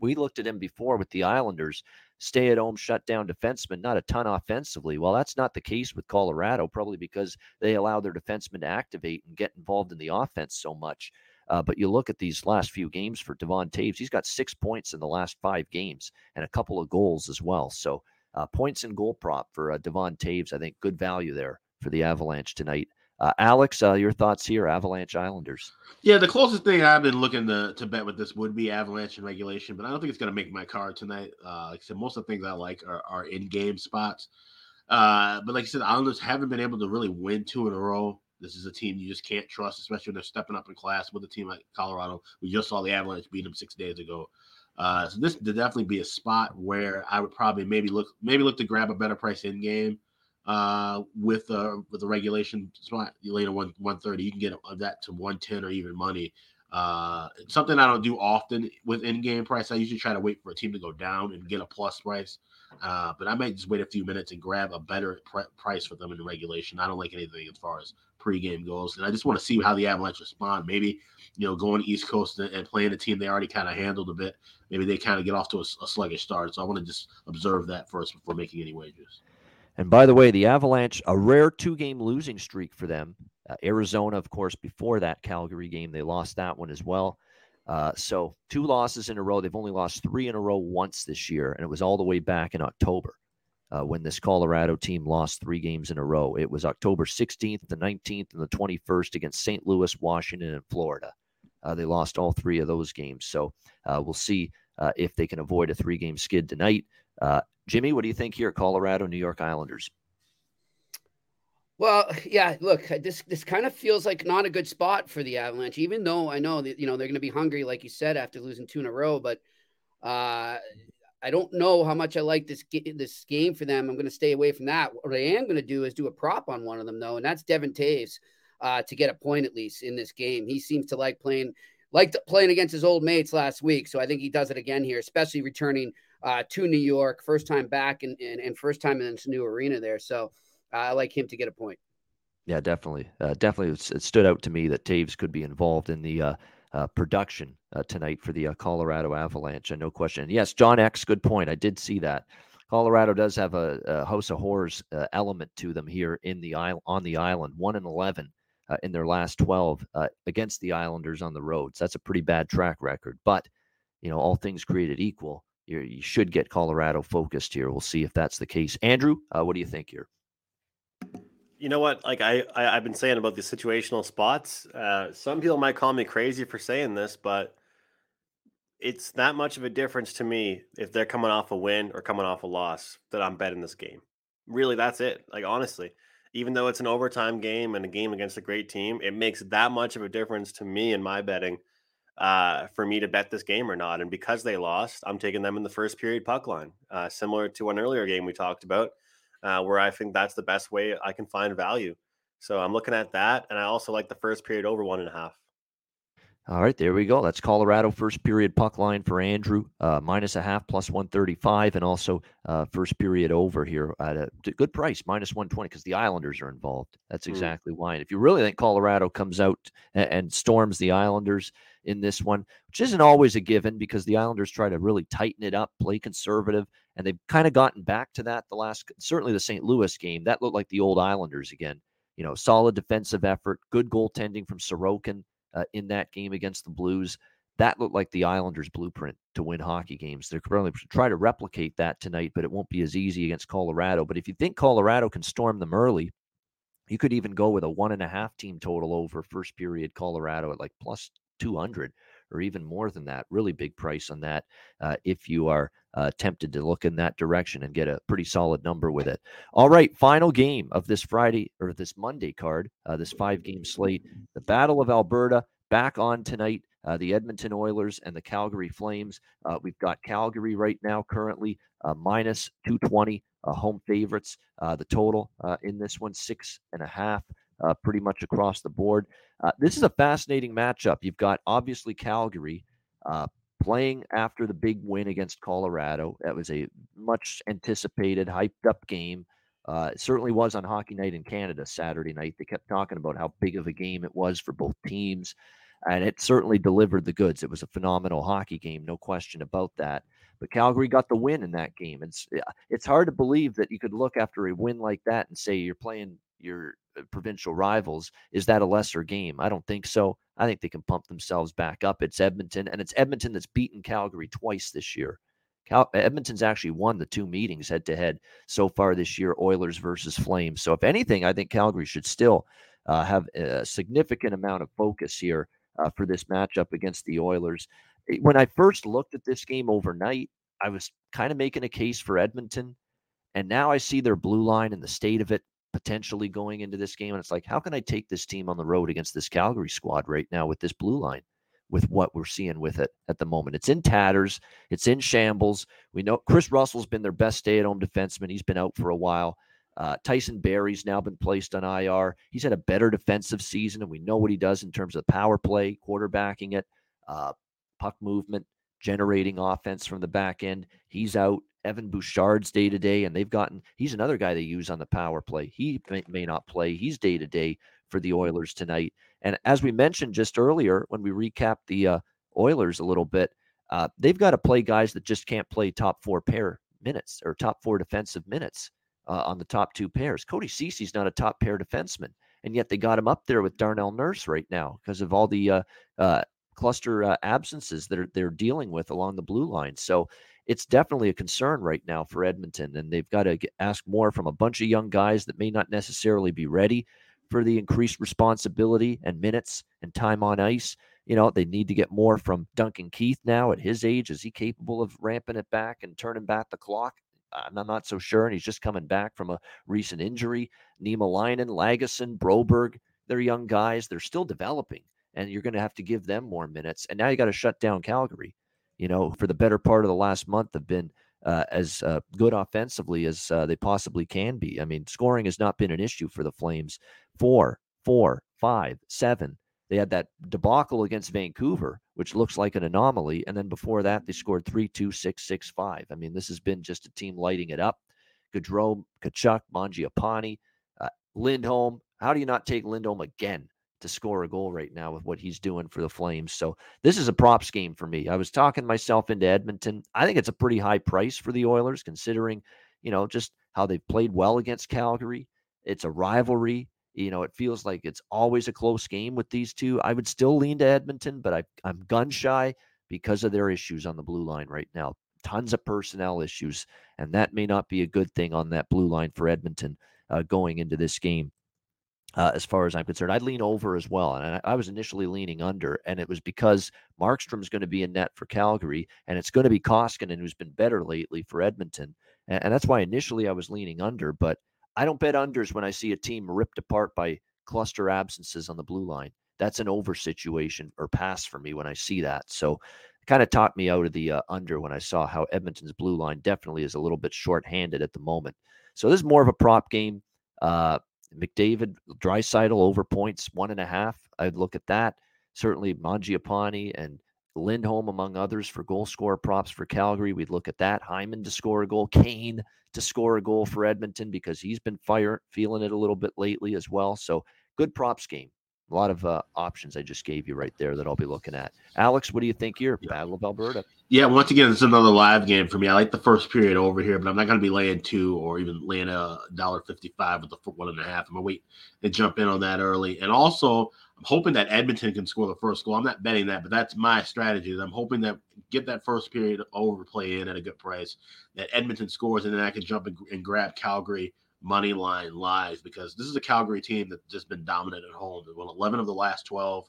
We looked at him before with the Islanders, stay at home, shut down defenseman, not a ton offensively. Well, that's not the case with Colorado, probably because they allow their defensemen to activate and get involved in the offense so much. Uh, but you look at these last few games for Devon Toews, he's got six points in the last five games and a couple of goals as well. So uh, points and goal prop for uh, Devon Toews. I think good value there for the Avalanche tonight. Uh, Alex, uh, your thoughts here, Avalanche Islanders? Yeah, the closest thing I've been looking to, to bet with this would be Avalanche in regulation, but I don't think it's going to make my card tonight. Uh, like I said, most of the things I like are, are in game spots. Uh, but like I said, Islanders haven't been able to really win two in a row. This is a team you just can't trust, especially when they're stepping up in class with a team like Colorado. We just saw the Avalanche beat them six days ago. Uh, so this would definitely be a spot where I would probably maybe look maybe look to grab a better price in game uh, with uh, with the regulation spot later one one thirty. You can get that to one ten or even money. Uh, something I don't do often with in game price. I usually try to wait for a team to go down and get a plus price. Uh, but I might just wait a few minutes and grab a better pr- price for them in regulation. I don't like anything as far as pregame goes, and I just want to see how the Avalanche respond. Maybe you know going East Coast and, and playing a team they already kind of handled a bit. Maybe they kind of get off to a, a sluggish start. So I want to just observe that first before making any wagers. And by the way, the Avalanche, a rare two game losing streak for them. Uh, Arizona, of course, before that Calgary game, they lost that one as well. Uh, so two losses in a row. They've only lost three in a row once this year, and it was all the way back in October uh, when this Colorado team lost three games in a row. It was October 16th, the 19th, and the 21st against St. Louis, Washington, and Florida. Uh, they lost all three of those games. So uh, we'll see uh, if they can avoid a three game skid tonight. Uh, Jimmy, what do you think here, Colorado, New York Islanders? Well, yeah. Look, this this kind of feels like not a good spot for the Avalanche, even though I know that you know they're going to be hungry, like you said, after losing two in a row. But uh, I don't know how much I like this this game for them. I'm going to stay away from that. What I am going to do is do a prop on one of them though, and that's Devon Toews uh, to get a point at least in this game. He seems to like playing liked playing against his old mates last week, so I think he does it again here, especially returning uh, to New York, first time back and, and, and first time in this new arena there. So I like him to get a point. Yeah, definitely, uh, definitely. It stood out to me that Toews could be involved in the uh, uh, production uh, tonight for the Colorado Avalanche. no question. yes, John X, good point. I did see that. Colorado does have a, a house of horrors element to them here in the on the island. One and eleven in their last twelve against the Islanders on the roads. That's a pretty bad track record. But you know, all things created equal, you should get Colorado focused here. We'll see if that's the case. Andrew, uh, what do you think here? You know what? Like I, I have been saying about the situational spots. Uh, some people might call me crazy for saying this, but it's that much of a difference to me if they're coming off a win or coming off a loss that I'm betting this game. Really, that's it. Like honestly, even though it's an overtime game and a game against a great team, it makes that much of a difference to me in my betting uh, for me to bet this game or not. And because they lost, I'm taking them in the first period puck line, uh, similar to an earlier game we talked about, uh, where I think that's the best way I can find value. So I'm looking at that, and I also like the first period over one and a half. All right, there we go. That's Colorado first period puck line for Andrew, uh, minus a half plus 135, and also uh, first period over here at a good price, minus 120, because the Islanders are involved. That's hmm. exactly mm. why. And if you really think Colorado comes out and, and storms the Islanders, in this one, which isn't always a given because the Islanders try to really tighten it up, play conservative, and they've kind of gotten back to that the last, certainly the St. Louis game. That looked like the old Islanders again. You know, solid defensive effort, good goaltending from Sorokin uh, in that game against the Blues. That looked like the Islanders' blueprint to win hockey games. They're to try to replicate that tonight, but it won't be as easy against Colorado. But if you think Colorado can storm them early, you could even go with a one and a half team total over first period Colorado at like plus 200 or even more than that. Really big price on that uh, if you are uh, tempted to look in that direction and get a pretty solid number with it. All right, final game of this Friday or this Monday card, uh, this five game slate. The Battle of Alberta back on tonight. Uh, the Edmonton Oilers and the Calgary Flames. Uh, we've got Calgary right now currently uh, minus 220 home favorites. the total in this one, six and a half uh, pretty much across the board. Uh, this is a fascinating matchup. You've got obviously Calgary uh, playing after the big win against Colorado. That was a much anticipated, hyped up game. Uh, it certainly was on Hockey Night in Canada Saturday night. They kept talking about how big of a game it was for both teams, and it certainly delivered the goods. It was a phenomenal hockey game, no question about that. But Calgary got the win in that game. It's it's hard to believe that you could look after a win like that and say you're playing your uh, provincial rivals. Is that a lesser game? I don't think so. I think they can pump themselves back up. It's Edmonton, and it's Edmonton that's beaten Calgary twice this year. Cal- Edmonton's actually won the two meetings head to head so far this year Oilers versus Flames. So, if anything, I think Calgary should still uh, have a significant amount of focus here uh, for this matchup against the Oilers. When I first looked at this game overnight, I was kind of making a case for Edmonton. And now I see their blue line and the state of it potentially going into this game. And it's like, how can I take this team on the road against this Calgary squad right now with this blue line? With what we're seeing with it at the moment, it's in tatters, it's in shambles. We know Kris Russell's been their best stay-at-home defenseman. He's been out for a while. Uh, Tyson Barrie's now been placed on IR. He's had a better defensive season, and we know what he does in terms of power play, quarterbacking it, uh, puck movement, generating offense from the back end. He's out. Evan Bouchard's day to day, and they've gotten. He's another guy they use on the power play. He may, may not play. He's day to day for the Oilers tonight. And as we mentioned just earlier, when we recap the uh, Oilers a little bit, uh, they've got to play guys that just can't play top four pair minutes or top four defensive minutes uh, on the top two pairs. Cody Ceci's not a top pair defenseman, and yet they got him up there with Darnell Nurse right now because of all the uh, uh, cluster uh, absences that are, they're dealing with along the blue line. So it's definitely a concern right now for Edmonton, and they've got to ask more from a bunch of young guys that may not necessarily be ready for the increased responsibility and minutes and time on ice. You know, they need to get more from Duncan Keith now at his age. Is he capable of ramping it back and turning back the clock? I'm not so sure. And he's just coming back from a recent injury. Niemelainen, Lagesson, Broberg, they're young guys. They're still developing and you're going to have to give them more minutes. And now you got to shut down Calgary. You know, for the better part of the last month, have been uh, as uh, good offensively as uh, they possibly can be. I mean, scoring has not been an issue for the Flames. Four, four, five, seven. They had that debacle against Vancouver, which looks like an anomaly. And then before that, they scored three, two, six, six, five. I mean, this has been just a team lighting it up. Gaudreau, Tkachuk, Mangiapane, uh, Lindholm. How do you not take Lindholm again? To score a goal right now with what he's doing for the Flames. So this is a props game for me. I was talking myself into Edmonton. I think it's a pretty high price for the Oilers considering, you know, just how they've played well against Calgary. It's a rivalry. You know, it feels like it's always a close game with these two. I would still lean to Edmonton, but I, I'm gun shy because of their issues on the blue line right now. Tons of personnel issues, and that may not be a good thing on that blue line for Edmonton uh, going into this game uh, as far as I'm concerned. I'd lean over as well. And I, I was initially leaning under, and it was because Markstrom's going to be in net for Calgary, and it's going to be Koskinen, who's been better lately for Edmonton. And, and that's why initially I was leaning under, but I don't bet unders when I see a team ripped apart by cluster absences on the blue line. That's an over situation or pass for me when I see that. So it kind of talked me out of the uh, under when I saw how Edmonton's blue line definitely is a little bit short-handed at the moment. So this is more of a prop game. Uh, McDavid, Draisaitl over points, one and a half. I'd look at that. Certainly Mangiapane and Lindholm, among others, for goal scorer props for Calgary. We'd look at that. Hyman to score a goal. Kane to score a goal for Edmonton because he's been fire feeling it a little bit lately as well. So good props game. A lot of uh, options I just gave you right there that I'll be looking at. Alex, what do you think here? Yeah. Battle of Alberta. Yeah, once again, it's another live game for me. I like the first period over here, but I'm not going to be laying two or even laying a dollar fifty-five with the one and a half. I'm gonna wait and jump in on that early. And also, I'm hoping that Edmonton can score the first goal. I'm not betting that, but that's my strategy. I'm hoping that get that first period overplay in at a good price. That Edmonton scores, and then I can jump and, and grab Calgary money line live because this is a Calgary team that's just been dominant at home. They won 11 of the last 12.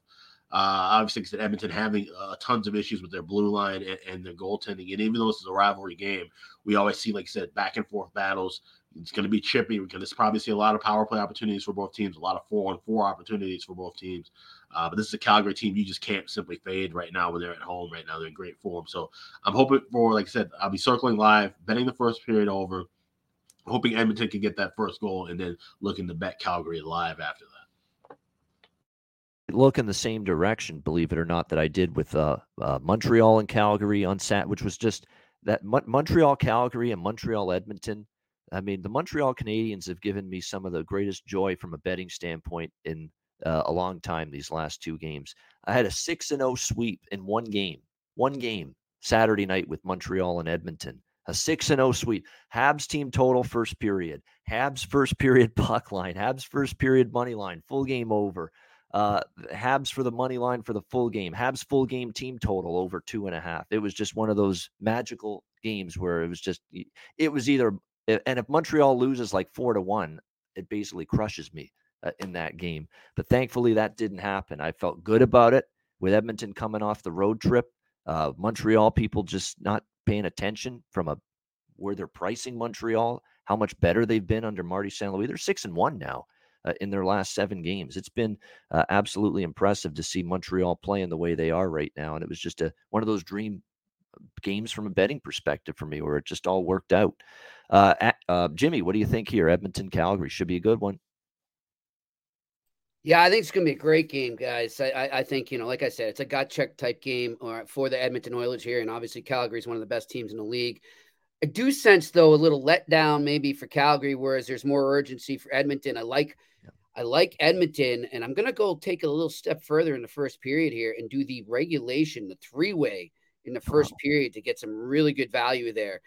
Uh, obviously, Edmonton having uh, tons of issues with their blue line and, and, their goaltending. And even though this is a rivalry game, we always see, like I said, back and forth battles. It's going to be chippy. We're going to probably see a lot of power play opportunities for both teams, a lot of four on four opportunities for both teams. Uh, but this is a Calgary team you just can't simply fade right now when they're at home. Right now, they're in great form. So I'm hoping for, like I said, I'll be circling live, betting the first period over hoping Edmonton can get that first goal and then looking to bet Calgary live after that. Look in the same direction, believe it or not, that I did with uh, uh, Montreal and Calgary on Sat, which was just that Mo- Montreal, Calgary, and Montreal, Edmonton. I mean, the Montreal Canadiens have given me some of the greatest joy from a betting standpoint in uh, a long time. These last two games, I had a six and zero oh sweep in one game, one game Saturday night with Montreal and Edmonton. A 6 and 0 sweep. Habs team total first period. Habs first period puck line. Habs first period money line. Full game over. Uh, Habs for the money line for the full game. Habs full game team total over two and a half. It was just one of those magical games where it was just, it was either, and if Montreal loses like four to one, it basically crushes me uh, in that game. But thankfully, that didn't happen. I felt good about it with Edmonton coming off the road trip. Uh, Montreal people just not paying attention from a where they're pricing Montreal, how much better they've been under Marty St. Louis. They're six and one now uh, in their last seven games. It's been uh, absolutely impressive to see Montreal playing the way they are right now, and it was just a one of those dream uh, games from a betting perspective for me, where it just all worked out. Uh, uh, Jimmy, what do you think here? Edmonton, Calgary should be a good one. Yeah, I think it's going to be a great game, guys. I, I, I, think, you know, like I said, it's a gut check type game uh, for the Edmonton Oilers here. And obviously, Calgary is one of the best teams in the league. I do sense, though, a little letdown maybe for Calgary, whereas there's more urgency for Edmonton. I like. I like Edmonton, and I'm going to go take a little step further in the first period here and do the regulation, the three way in the first wow. period to get some really good value there.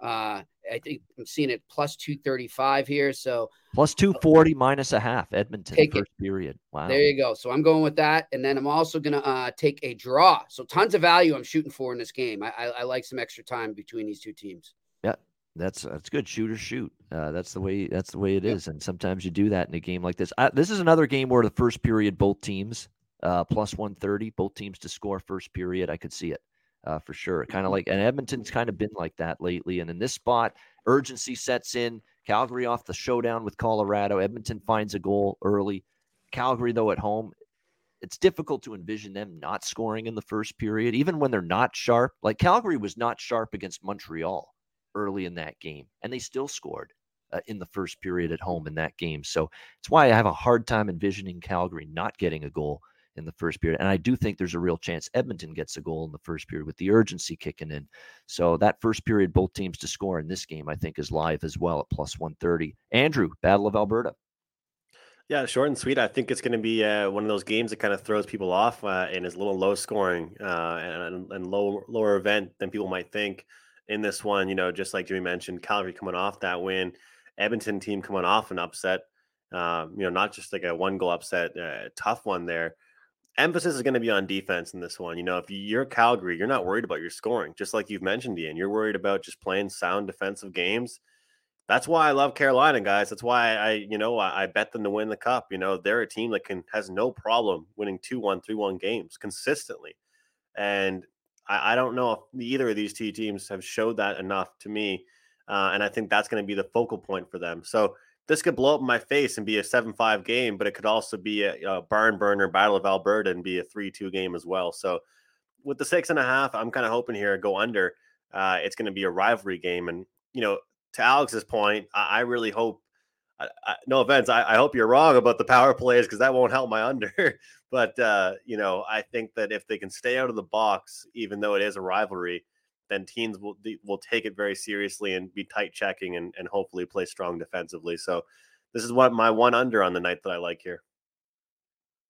Uh, I think I'm seeing it plus 235 here. So plus 240 minus a half, Edmonton first it. period. Wow. There you go. So I'm going with that. And then I'm also going to uh, take a draw. So tons of value I'm shooting for in this game. I, I, I like some extra time between these two teams. Yeah. That's that's good. Shoot or shoot. Uh, that's the way. That's the way it is. And sometimes you do that in a game like this. I, this is another game where the first period, both teams uh, plus 130, both teams to score first period. I could see it uh, for sure. Kind of mm-hmm. like, and Edmonton's kind of been like that lately. And in this spot, urgency sets in. Calgary off the showdown with Colorado. Edmonton finds a goal early. Calgary, though, at home, it's difficult to envision them not scoring in the first period, even when they're not sharp. Like Calgary was not sharp against Montreal early in that game, and they still scored uh, in the first period at home in that game. So it's why I have a hard time envisioning Calgary not getting a goal in the first period. And I do think there's a real chance Edmonton gets a goal in the first period with the urgency kicking in. So that first period, both teams to score in this game, I think, is live as well at plus 130. Andrew, Battle of Alberta. Yeah, short and sweet. I think it's going to be uh, one of those games that kind of throws people off uh, and is a little low scoring uh, and, and low, lower event than people might think. In this one, you know, just like Jimmy mentioned, Calgary coming off that win, Edmonton team coming off an upset. Um, you know, not just like a one goal upset, uh, tough one there emphasis is going to be on defense in this one. You know, if you're Calgary, you're not worried about your scoring, just like you've mentioned, Ian. You're worried about just playing sound defensive games. That's why I love Carolina, guys. That's why I, you know, I, I bet them to win the cup. You know, they're a team that can has no problem winning 2-1, 3-1 games consistently. And I, I don't know if either of these two teams have showed that enough to me. Uh, and I think that's going to be the focal point for them. So this could blow up in my face and be a 7-5 game, but it could also be a, a barn burner battle of Alberta and be a 3-2 game as well. So with the six and a half, I'm kind of hoping here go under. Uh, it's going to be a rivalry game. And, you know, to Alex's point, I, I really hope, I, I, no offense, I, hope you're wrong about the power plays because that won't help my under. but, uh, you know, I think that if they can stay out of the box, even though it is a rivalry, then teams will will take it very seriously and be tight checking and, and hopefully play strong defensively. So this is what my one under on the night that I like here.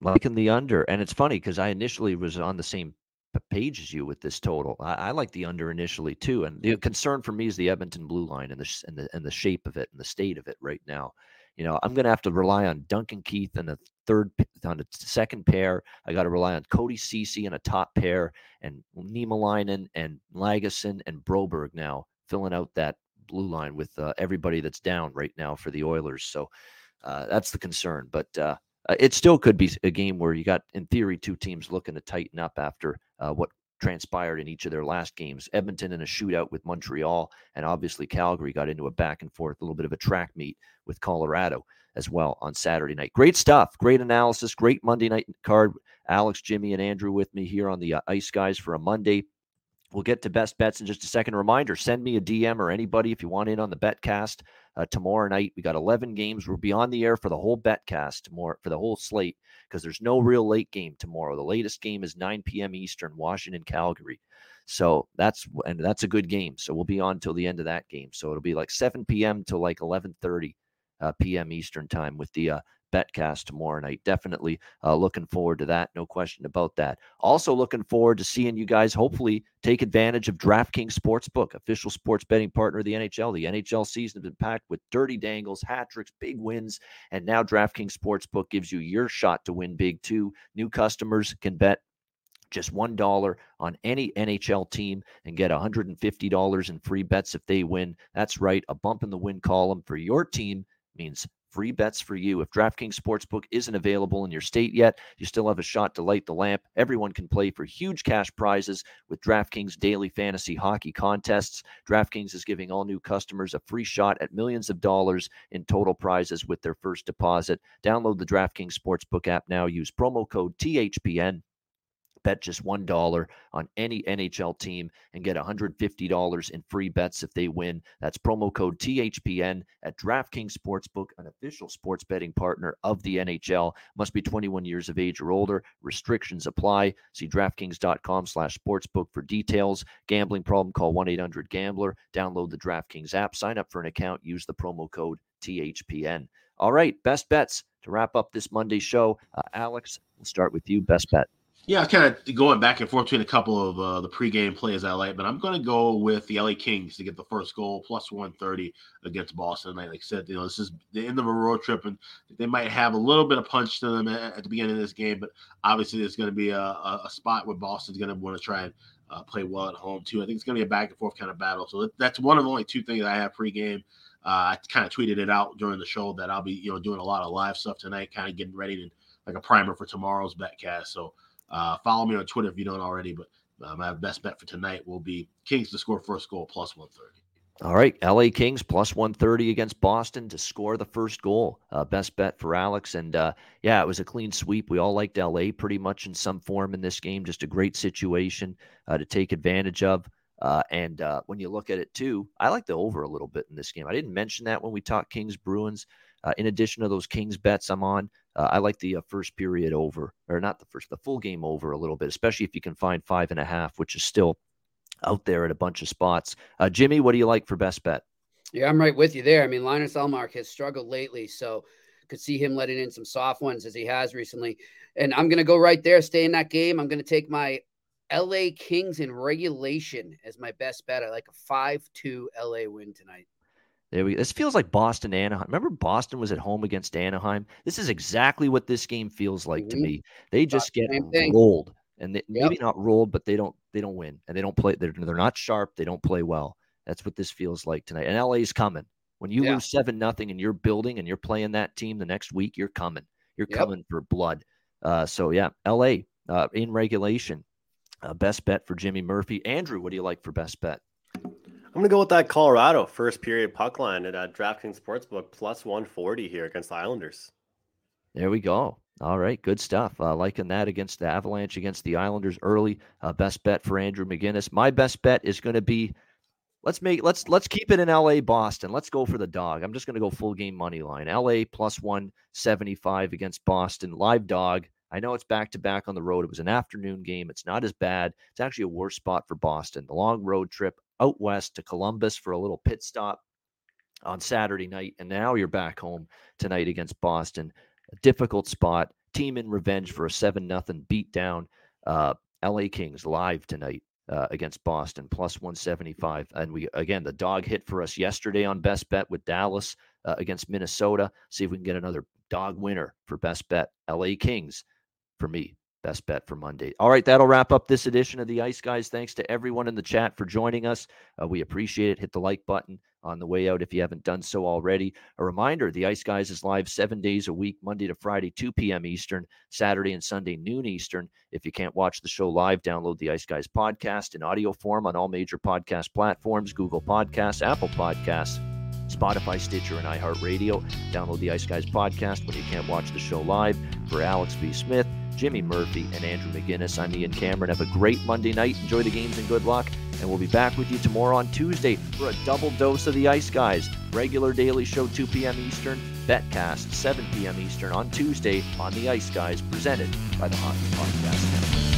Liking the under, and it's funny because I initially was on the same page as you with this total. I, I like the under initially too, and the concern for me is the Edmonton blue line and the and the and the shape of it and the state of it right now. You know, I'm going to have to rely on Duncan Keith and a third on the second pair. I got to rely on Cody Ceci and a top pair, and Niemelainen and Lagesson and Broberg now filling out that blue line with uh, everybody that's down right now for the Oilers. So uh, that's the concern. But uh, it still could be a game where you got, in theory, two teams looking to tighten up after uh, what transpired in each of their last games. Edmonton in a shootout with Montreal, and obviously Calgary got into a back and forth, a little bit of a track meet with Colorado as well on Saturday night. Great stuff, great analysis, great Monday night card. Alex, Jimmy, and Andrew with me here on the uh, Ice Guys for a Monday. We'll get to best bets in just a second. Reminder send me a DM or anybody if you want in on the betcast uh, tomorrow night. We got 11 games. We'll be on the air for the whole betcast tomorrow, for the whole slate, because there's no real late game tomorrow. The latest game is 9 p.m. Eastern, Washington, Calgary. So that's and that's a good game. So we'll be on till the end of that game. So it'll be like 7 p.m. till like 11:30 uh, p.m. Eastern time with the uh, Betcast tomorrow night. Definitely uh, looking forward to that. No question about that. Also looking forward to seeing you guys hopefully take advantage of DraftKings Sportsbook, official sports betting partner of the NHL. The NHL season has been packed with dirty dangles, hat tricks, big wins, and now DraftKings Sportsbook gives you your shot to win big too. New customers can bet just $1 on any NHL team and get $150 in free bets if they win. That's right, a bump in the win column for your team means free bets for you. If DraftKings Sportsbook isn't available in your state yet, you still have a shot to light the lamp. Everyone can play for huge cash prizes with DraftKings daily fantasy hockey contests. DraftKings is giving all new customers a free shot at millions of dollars in total prizes with their first deposit. Download the DraftKings Sportsbook app now. Use promo code THPN bet just $1 on any NHL team and get $150 in free bets if they win. That's promo code THPN at DraftKings Sportsbook, an official sports betting partner of the NHL. Must be 21 years of age or older. Restrictions apply. See DraftKings.com slash sportsbook for details. Gambling problem, call 1-800-GAMBLER. Download the DraftKings app. Sign up for an account. Use the promo code THPN. All right, best bets to wrap up this Monday show. Uh, Alex, we'll start with you. Best bet. Yeah, I was kind of going back and forth between a couple of uh, the pregame plays I like, but I'm going to go with the LA Kings to get the first goal, plus 130 against Boston. Tonight. Like I said, you know, this is the end of a road trip, and they might have a little bit of punch to them at, the beginning of this game, but obviously there's going to be a, a, spot where Boston's going to want to try and uh, play well at home too. I think it's going to be a back and forth kind of battle. So that's one of the only two things I have pregame. Uh, I kind of tweeted it out during the show that I'll be, you know, doing a lot of live stuff tonight, kind of getting ready to like a primer for tomorrow's betcast. So uh, follow me on Twitter if you don't already. But uh, my best bet for tonight will be Kings to score first goal plus 130. All right, LA Kings plus 130 against Boston to score the first goal. Uh, best bet for Alex. And uh, yeah, it was a clean sweep. We all liked LA pretty much in some form in this game. Just a great situation uh, to take advantage of. Uh, and uh, when you look at it too, I like the over a little bit in this game. I didn't mention that when we talked Kings Bruins. Uh, in addition to those Kings bets I'm on, uh, I like the uh, first period over, or not the first, the full game over a little bit, especially if you can find five and a half, which is still out there at a bunch of spots. Uh, Jimmy, what do you like for best bet? Yeah, I'm right with you there. I mean, Linus Ullmark has struggled lately, so could see him letting in some soft ones as he has recently. And I'm going to go right there, stay in that game. I'm going to take my LA Kings in regulation as my best bet. I like a 5 2 LA win tonight. There we. This feels like Boston Anaheim. Remember, Boston was at home against Anaheim. This is exactly what this game feels like mm-hmm. to me. They just get rolled, and they, yep. maybe not rolled, but they don't. They don't win, and they don't play. They're they're not sharp. They don't play well. That's what this feels like tonight. And LA's coming. When you yeah. lose seven nothing, and you're building, and you're playing that team the next week, you're coming. You're yep. coming for blood. Uh, so yeah, LA uh, in regulation. Uh, best bet for Jimmy Murphy. Andrew, what do you like for best bet? I'm going to go with that Colorado first period puck line at uh, DraftKings Sportsbook plus 140 here against the Islanders. There we go. All right, good stuff. Uh, liking that against the Avalanche against the Islanders early. Uh, best bet for Andrew McGinnis. My best bet is going to be let's make let's let's keep it in LA Boston. Let's go for the dog. I'm just going to go full game money line. LA plus 175 against Boston. Live dog. I know it's back to back on the road. It was an afternoon game. It's not as bad. It's actually a worse spot for Boston. The long road trip out west to Columbus for a little pit stop on Saturday night. And now you're back home tonight against Boston. A difficult spot. Team in revenge for a 7 nothing beatdown. Uh, LA Kings live tonight uh, against Boston, plus 175. And we, again, the dog hit for us yesterday on best bet with Dallas uh, against Minnesota. See if we can get another dog winner for best bet. LA Kings for me best bet for Monday. All right, that'll wrap up this edition of the Ice Guys. Thanks to everyone in the chat for joining us. Uh, we appreciate it. Hit the like button on the way out if you haven't done so already. A reminder the Ice Guys is live seven days a week, Monday to Friday, 2 p.m. Eastern, Saturday and Sunday, noon Eastern. If you can't watch the show live, download the Ice Guys podcast in audio form on all major podcast platforms Google Podcasts, Apple Podcasts. Spotify, Stitcher, and iHeartRadio. Download the Ice Guys podcast when you can't watch the show live. For Alex B. Smith, Jimmy Murphy, and Andrew McGinnis. I'm Ian Cameron. Have a great Monday night. Enjoy the games and good luck. And we'll be back with you tomorrow on Tuesday for a double dose of the Ice Guys. Regular daily show 2 p.m. Eastern, Betcast 7 p.m. Eastern on Tuesday on the Ice Guys, presented by the Hockey Podcast Network.